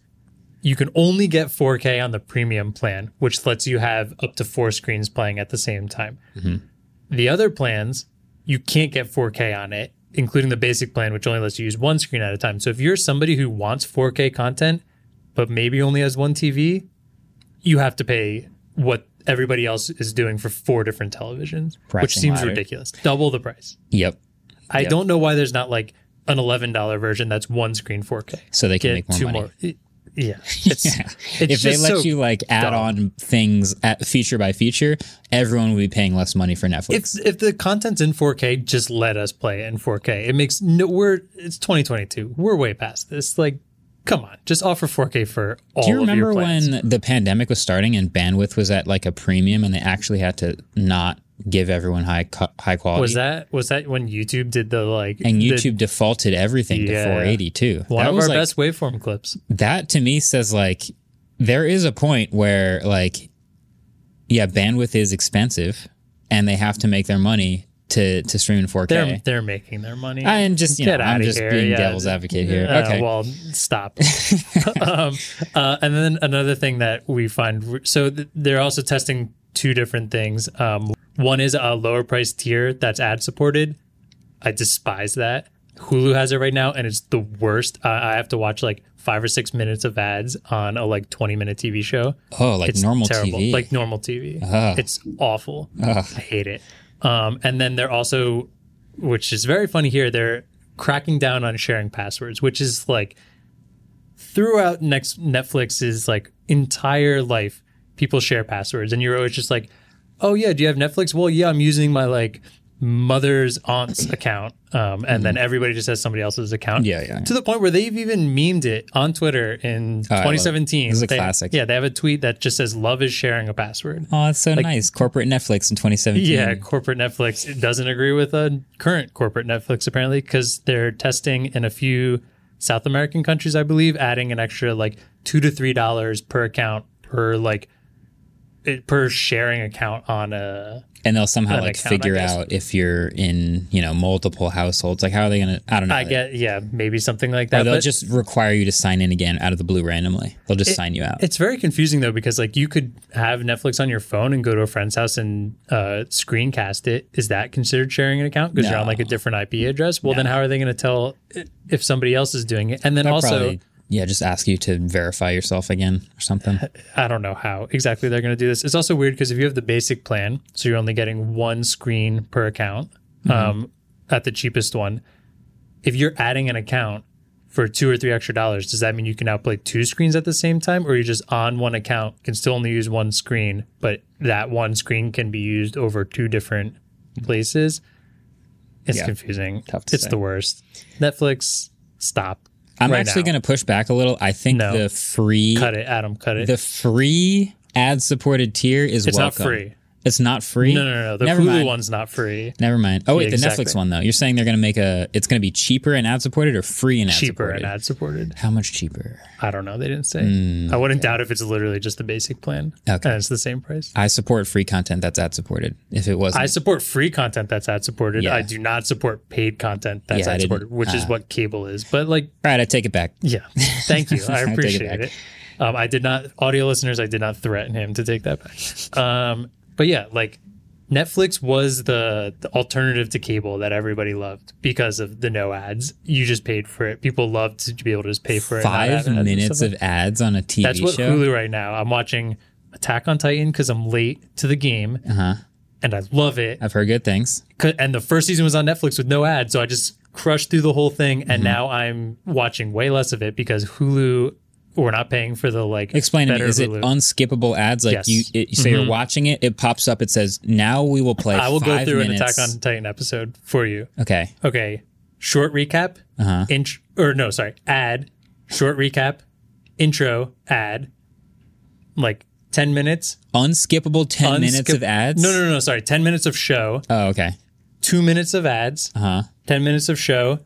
you can only get 4K on the premium plan, which lets you have up to four screens playing at the same time. Mm-hmm. The other plans, you can't get 4K on it, including the basic plan, which only lets you use one screen at a time. So if you're somebody who wants 4K content, but maybe only has one TV, you have to pay what everybody else is doing for four different televisions, which seems ladder. ridiculous. Double the price. Yep. I don't know why there's not like an eleven dollar version that's one screen 4K. So they can Get make more two money. more. Yeah, it's, Yeah. it's if they let so you like add dumb. on things at feature by feature, everyone would be paying less money for Netflix. If if the content's in 4K, just let us play it in 4K. It makes no. We're it's 2022. We're way past this. Like, come on, just offer 4K for all Do you remember when the pandemic was starting and bandwidth was at like a premium and they actually had to not give everyone high high quality? was that was that when YouTube did the like and the- YouTube defaulted everything Yeah. to 480 too. one that of was our like, best waveform clips? that to me says like there is a point where like yeah bandwidth is expensive and they have to make their money to to stream in 4K. They're they're making their money. and just you Get know, I'm just here, being yeah. devil's advocate here. Uh, okay. Well, stop. um, uh, and then another thing that we find so th- they're also testing two different things. Um, one is a lower price tier that's ad supported. I despise that. Hulu has it right now, and it's the worst. Uh, I have to watch like five or six minutes of ads on a like twenty minute TV show. oh, like It's normal terrible. TV. Like normal TV. Ugh. It's awful. I hate it. Um, and then they're also, which is very funny here, they're cracking down on sharing passwords, which is like throughout next Netflix's like entire life, people share passwords, and you're always just like, oh yeah, do you have Netflix? Well, yeah, I'm using my like mother's aunt's account, um, and then everybody just has somebody else's account. Mm-hmm. Yeah, yeah, yeah. To the point where they've even memed it on Twitter in Oh, I love it. 2017. This is a They- classic. Yeah, they have a tweet that just says "Love is sharing a password." oh, that's so nice. Corporate Netflix in 2017. Yeah, corporate Netflix it doesn't agree with uh, current corporate Netflix apparently because they're testing in a few South American countries, I believe, adding an extra like two to three dollars per account per like it, per sharing account on a. and they'll somehow like account, figure out if you're in you know multiple households. Like how are they gonna? I don't know. I get yeah, maybe something like Or that. they'll but just require you to sign in again out of the blue randomly. They'll just sign you out. It's very confusing though because like you could have Netflix on your phone and go to a friend's house and uh, screencast it. Is that considered sharing an account because you're on like a different IP address? Well, then how are they going to tell if somebody else is doing it? And then They'll also, probably, yeah, just ask you to verify yourself again or something. I don't know how exactly they're going to do this. It's also weird because if you have the basic plan, so you're only getting one screen per account um, at the cheapest one. If you're adding an account for two or three extra dollars, does that mean you can now play two screens at the same time, or you're just on one account can still only use one screen, but that one screen can be used over two different places? It's Yeah. confusing. It's say. the worst. Netflix, stop. I'm right actually going to push back a little. I think No. the free cut it, Adam. Cut it. the free ad supported tier is it's welcome. not free. It's not free. No, no, no. no. The Never Hulu mind. one's not free. Never mind. Oh wait, Yeah, the. Netflix one though. You're saying they're going to make a. It's going to be cheaper and ad supported or free and ad. Cheaper supported. and ad supported. How much cheaper? I don't know. They didn't say. I wouldn't doubt if it's literally just the basic plan. Okay. And it's the same price. I support free content that's ad supported. If it wasn't, I support free content that's ad supported. Yeah. I do not support paid content that's Yeah, I ad didn't- supported, which is ah. what cable is. But like, all right, I take it back. yeah, thank you. I I'll take it appreciate back. it. Um, I did not, audio listeners, I did not threaten him to take that back. Um, but yeah, like Netflix was the, the alternative to cable that everybody loved because of the no ads. You just paid for it. People loved to be able to just pay for it. Five minutes of ads on a TV That's what show. Hulu right now. I'm watching Attack on Titan because I'm late to the game, Uh-huh. and I love it. I've heard good things. And the first season was on Netflix with no ads, so I just crushed through the whole thing. Mm-hmm. And now I'm watching way less of it because Hulu. We're not paying for the like. Explain to me, is it unskippable ads? Like Yes. Mm-hmm. you, it, you say you're watching it, it pops up. It says, "Now we will play." I will go through minutes. an Attack on Titan episode for you. Okay, Okay, short recap. Uh-huh. Int- or no, sorry, ad. Short recap. Intro. Ad. Like ten minutes. unskippable ten minutes of ads. No, no, no, no, sorry. Ten minutes of show. Oh, okay. Two minutes of ads. Uh huh. 10 minutes of show,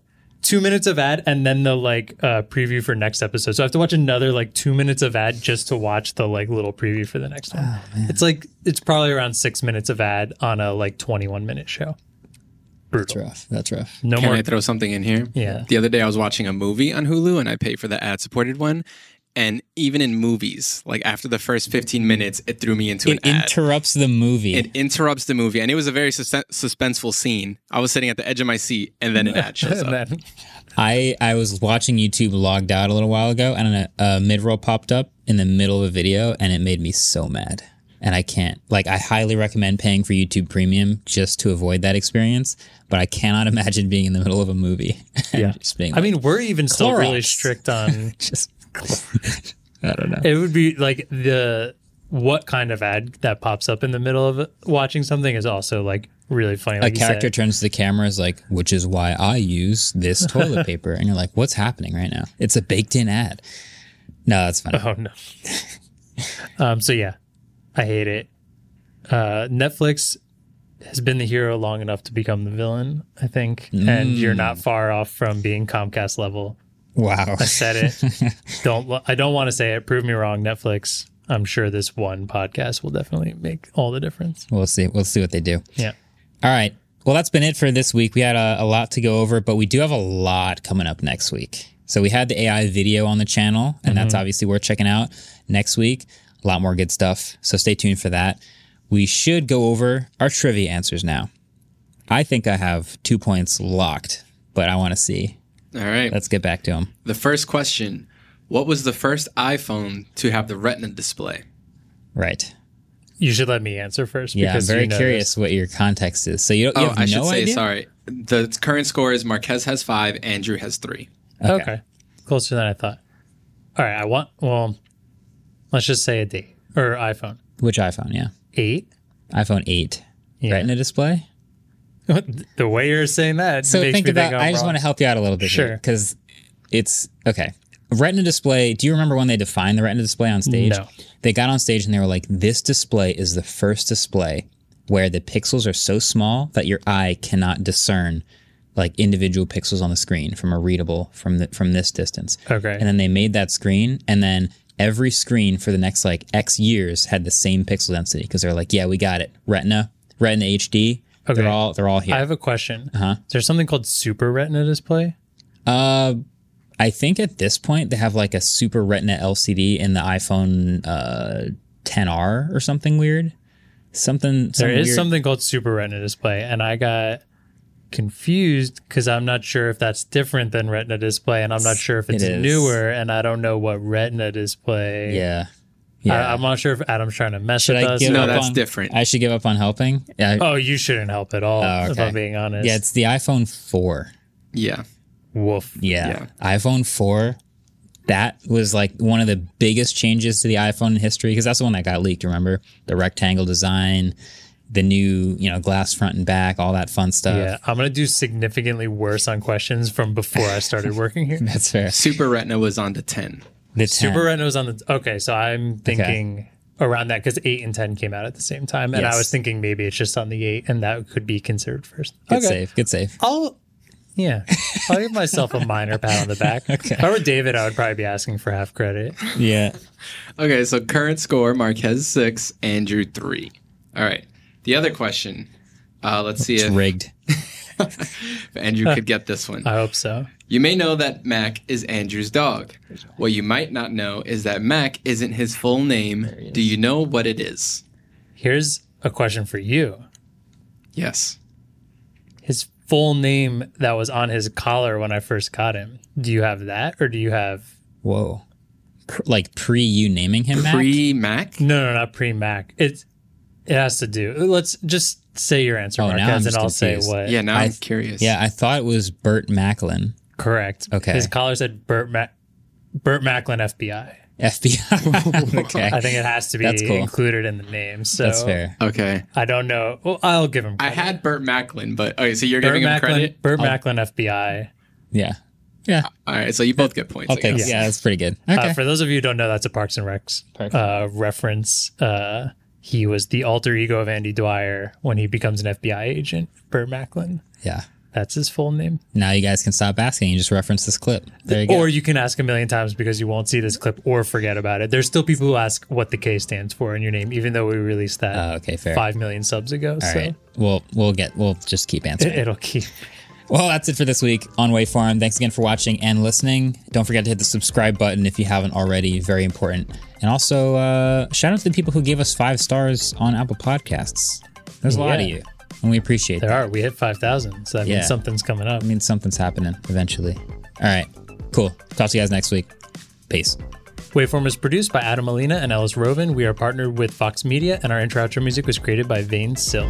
two minutes of ad, and then the like uh, preview for next episode. So I have to watch another like two minutes of ad just to watch the like little preview for the next one. Oh, it's like, it's probably around six minutes of ad on a like 21 minute show. That's rough. That's rough. No Can more. I throw something in here? Yeah. The other day I was watching a movie on Hulu and I paid for the ad supported one. And even in movies, like after the first 15 minutes, it threw me into It an ad. interrupts the movie. it interrupts the movie. And it was a very sus- suspenseful scene. I was sitting at the edge of my seat and then an ad shows up. then, I I was watching YouTube logged out a little while ago, and a, a mid roll popped up in the middle of a video, and it made me so mad. And I can't like I highly recommend paying for YouTube Premium just to avoid that experience. But I cannot imagine being in the middle of a movie. and Yeah. just being I mean, we're even still really strict on just I don't know. it would be like the what kind of ad that pops up in the middle of watching something is also like really funny. a Like said. character turns to the camera is like, which is why I use this toilet paper, and you're like, what's happening right now? It's a baked in ad. No, that's funny. Oh no. um. So yeah, I hate it. Uh, Netflix has been the hero long enough to become the villain, I think, and you're Mm. not far off from being Comcast level. Wow. I said it. don't I don't want to say it. Prove me wrong, Netflix. I'm sure this one podcast will definitely make all the difference. We'll see. We'll see what they do. Yeah. All right. Well, that's been it for this week. We had a, a lot to go over, but we do have a lot coming up next week. So we had the AI video on the channel, and that's mm-hmm. obviously worth checking out. Next week, a lot more good stuff. So stay tuned for that. We should go over our trivia answers now. I think I have two points locked, but I want to see. All right. Let's get back to them. the first question What was the first iPhone to have the Retina display? Right. You should let me answer first. Yeah, I'm very you know curious what your context is. So you, don't, you Oh, have I no should say, idea? sorry. The current score is Marques has five, Andrew has three. this. Okay. Closer than I thought. All right. I want. Well, let's just say a date or iPhone Which iPhone? Yeah. eight. iPhone 8. Yeah. Retina display? the way you're saying that So think about. think I just wrong. want to help you out a little bit Sure. because it's okay. Retina display. Do you remember when they defined the Retina display on stage? No. They got on stage and they were like, "This display is the first display where the pixels are so small that your eye cannot discern like individual pixels on the screen from a readable from the, from this distance." Okay. And then they made that screen, and then every screen for the next like X years had the same pixel density because they're like, "Yeah, we got it. Retina, Retina HD. Okay. They're all they're all here." I have a question. Uh-huh. Is there something called Super Retina display? Uh, I think at this point they have like a Super Retina LCD in the iPhone uh 10R or something weird. Something. There some weird- something called Super Retina display, and I got confused because I'm not sure if that's different than Retina display, and I'm not sure if it's It is. newer, and I don't know what Retina display. Yeah. Yeah. I, am not sure if Adam's trying to mess Should with I us. give No, up that's on- different. I should give up on helping. Yeah. Oh, you shouldn't help at all. Oh, If. I'm being honest. Yeah, it's the iPhone 4. Yeah. woof. Yeah. Yeah. iPhone 4. That was like one of the biggest changes to the iPhone in history because that's the one that got leaked, remember? The rectangle design, the new, you know, glass front and back, all that fun stuff. Yeah, I'm gonna do significantly worse on questions from before I started working here. That's fair. Super Retina was on to 10. The 10. Super Retina was on the. Okay, so I'm thinking around that because eight and ten came out at the same time, and I was thinking maybe it's just on the eight, and that could be considered first. Good save. Good save. I'll, yeah, I'll give myself a minor pat on the back. If I were David, I would probably be asking for half credit. Yeah. Okay, so current score Marques six, Andrew three. All right. The other question. Uh, let's see It's if, rigged. if Andrew could get this one. I hope so. You may know that Mac is Andrew's dog. What you might not know is that Mac isn't his full name. Do you know what it is? Here's a question for you. Yes. His full name that was on his collar when I first got him. Do you have that, or do you have? Whoa. Pr- like pre you naming him Mac? Pre Mac? No, no, not pre Mac. It's it has to do. Let's just say your answer, Oh, now I'm Marques, just and I'll confused. say what. Yeah, now I I'm th- curious. yeah, I thought it was Burt Macklin. Correct. Okay. His collar said Burt Mac, Burt Macklin FBI. FBI. okay. I think it has to be That's cool. included in the name. So That's fair. Okay. I don't know. Well, I'll give him. I had Burt Macklin, but okay, so you're Burt giving him credit? Burt Macklin FBI. Yeah. Yeah. All right, so you both get points. I Okay. guess. Yeah, that's pretty good. Okay. Uh, for those of you who don't know, that's a Parks and Recs uh, reference. Uh, he was the alter ego of Andy Dwyer when he becomes an FBI agent. Burt Macklin. yeah. That's his full name. Now you guys can stop asking You just reference this clip. There you go. Or you can ask a million times because you won't see this clip or forget about it. There's still people who ask what the K stands for in your name, even though we released that Oh, okay, fair. five million subs ago. All so right. We'll we'll get we'll just keep answering. it, it'll keep. Well, that's it for this week on Waveform. Thanks again for watching and listening. Don't forget to hit the subscribe button if you haven't already. Very important. And also, uh, shout out to the people who gave us five stars on Apple Podcasts. There's a lot of you, and we appreciate There that. are. We hit five thousand, so that Yeah. means something's coming up. I mean, something's happening eventually. All right. Cool. Talk to you guys next week. Peace. Waveform is produced by Adam Molina and Ellis Rovin. We are partnered with Vox Media, and our intro outro music was created by Vane Sill.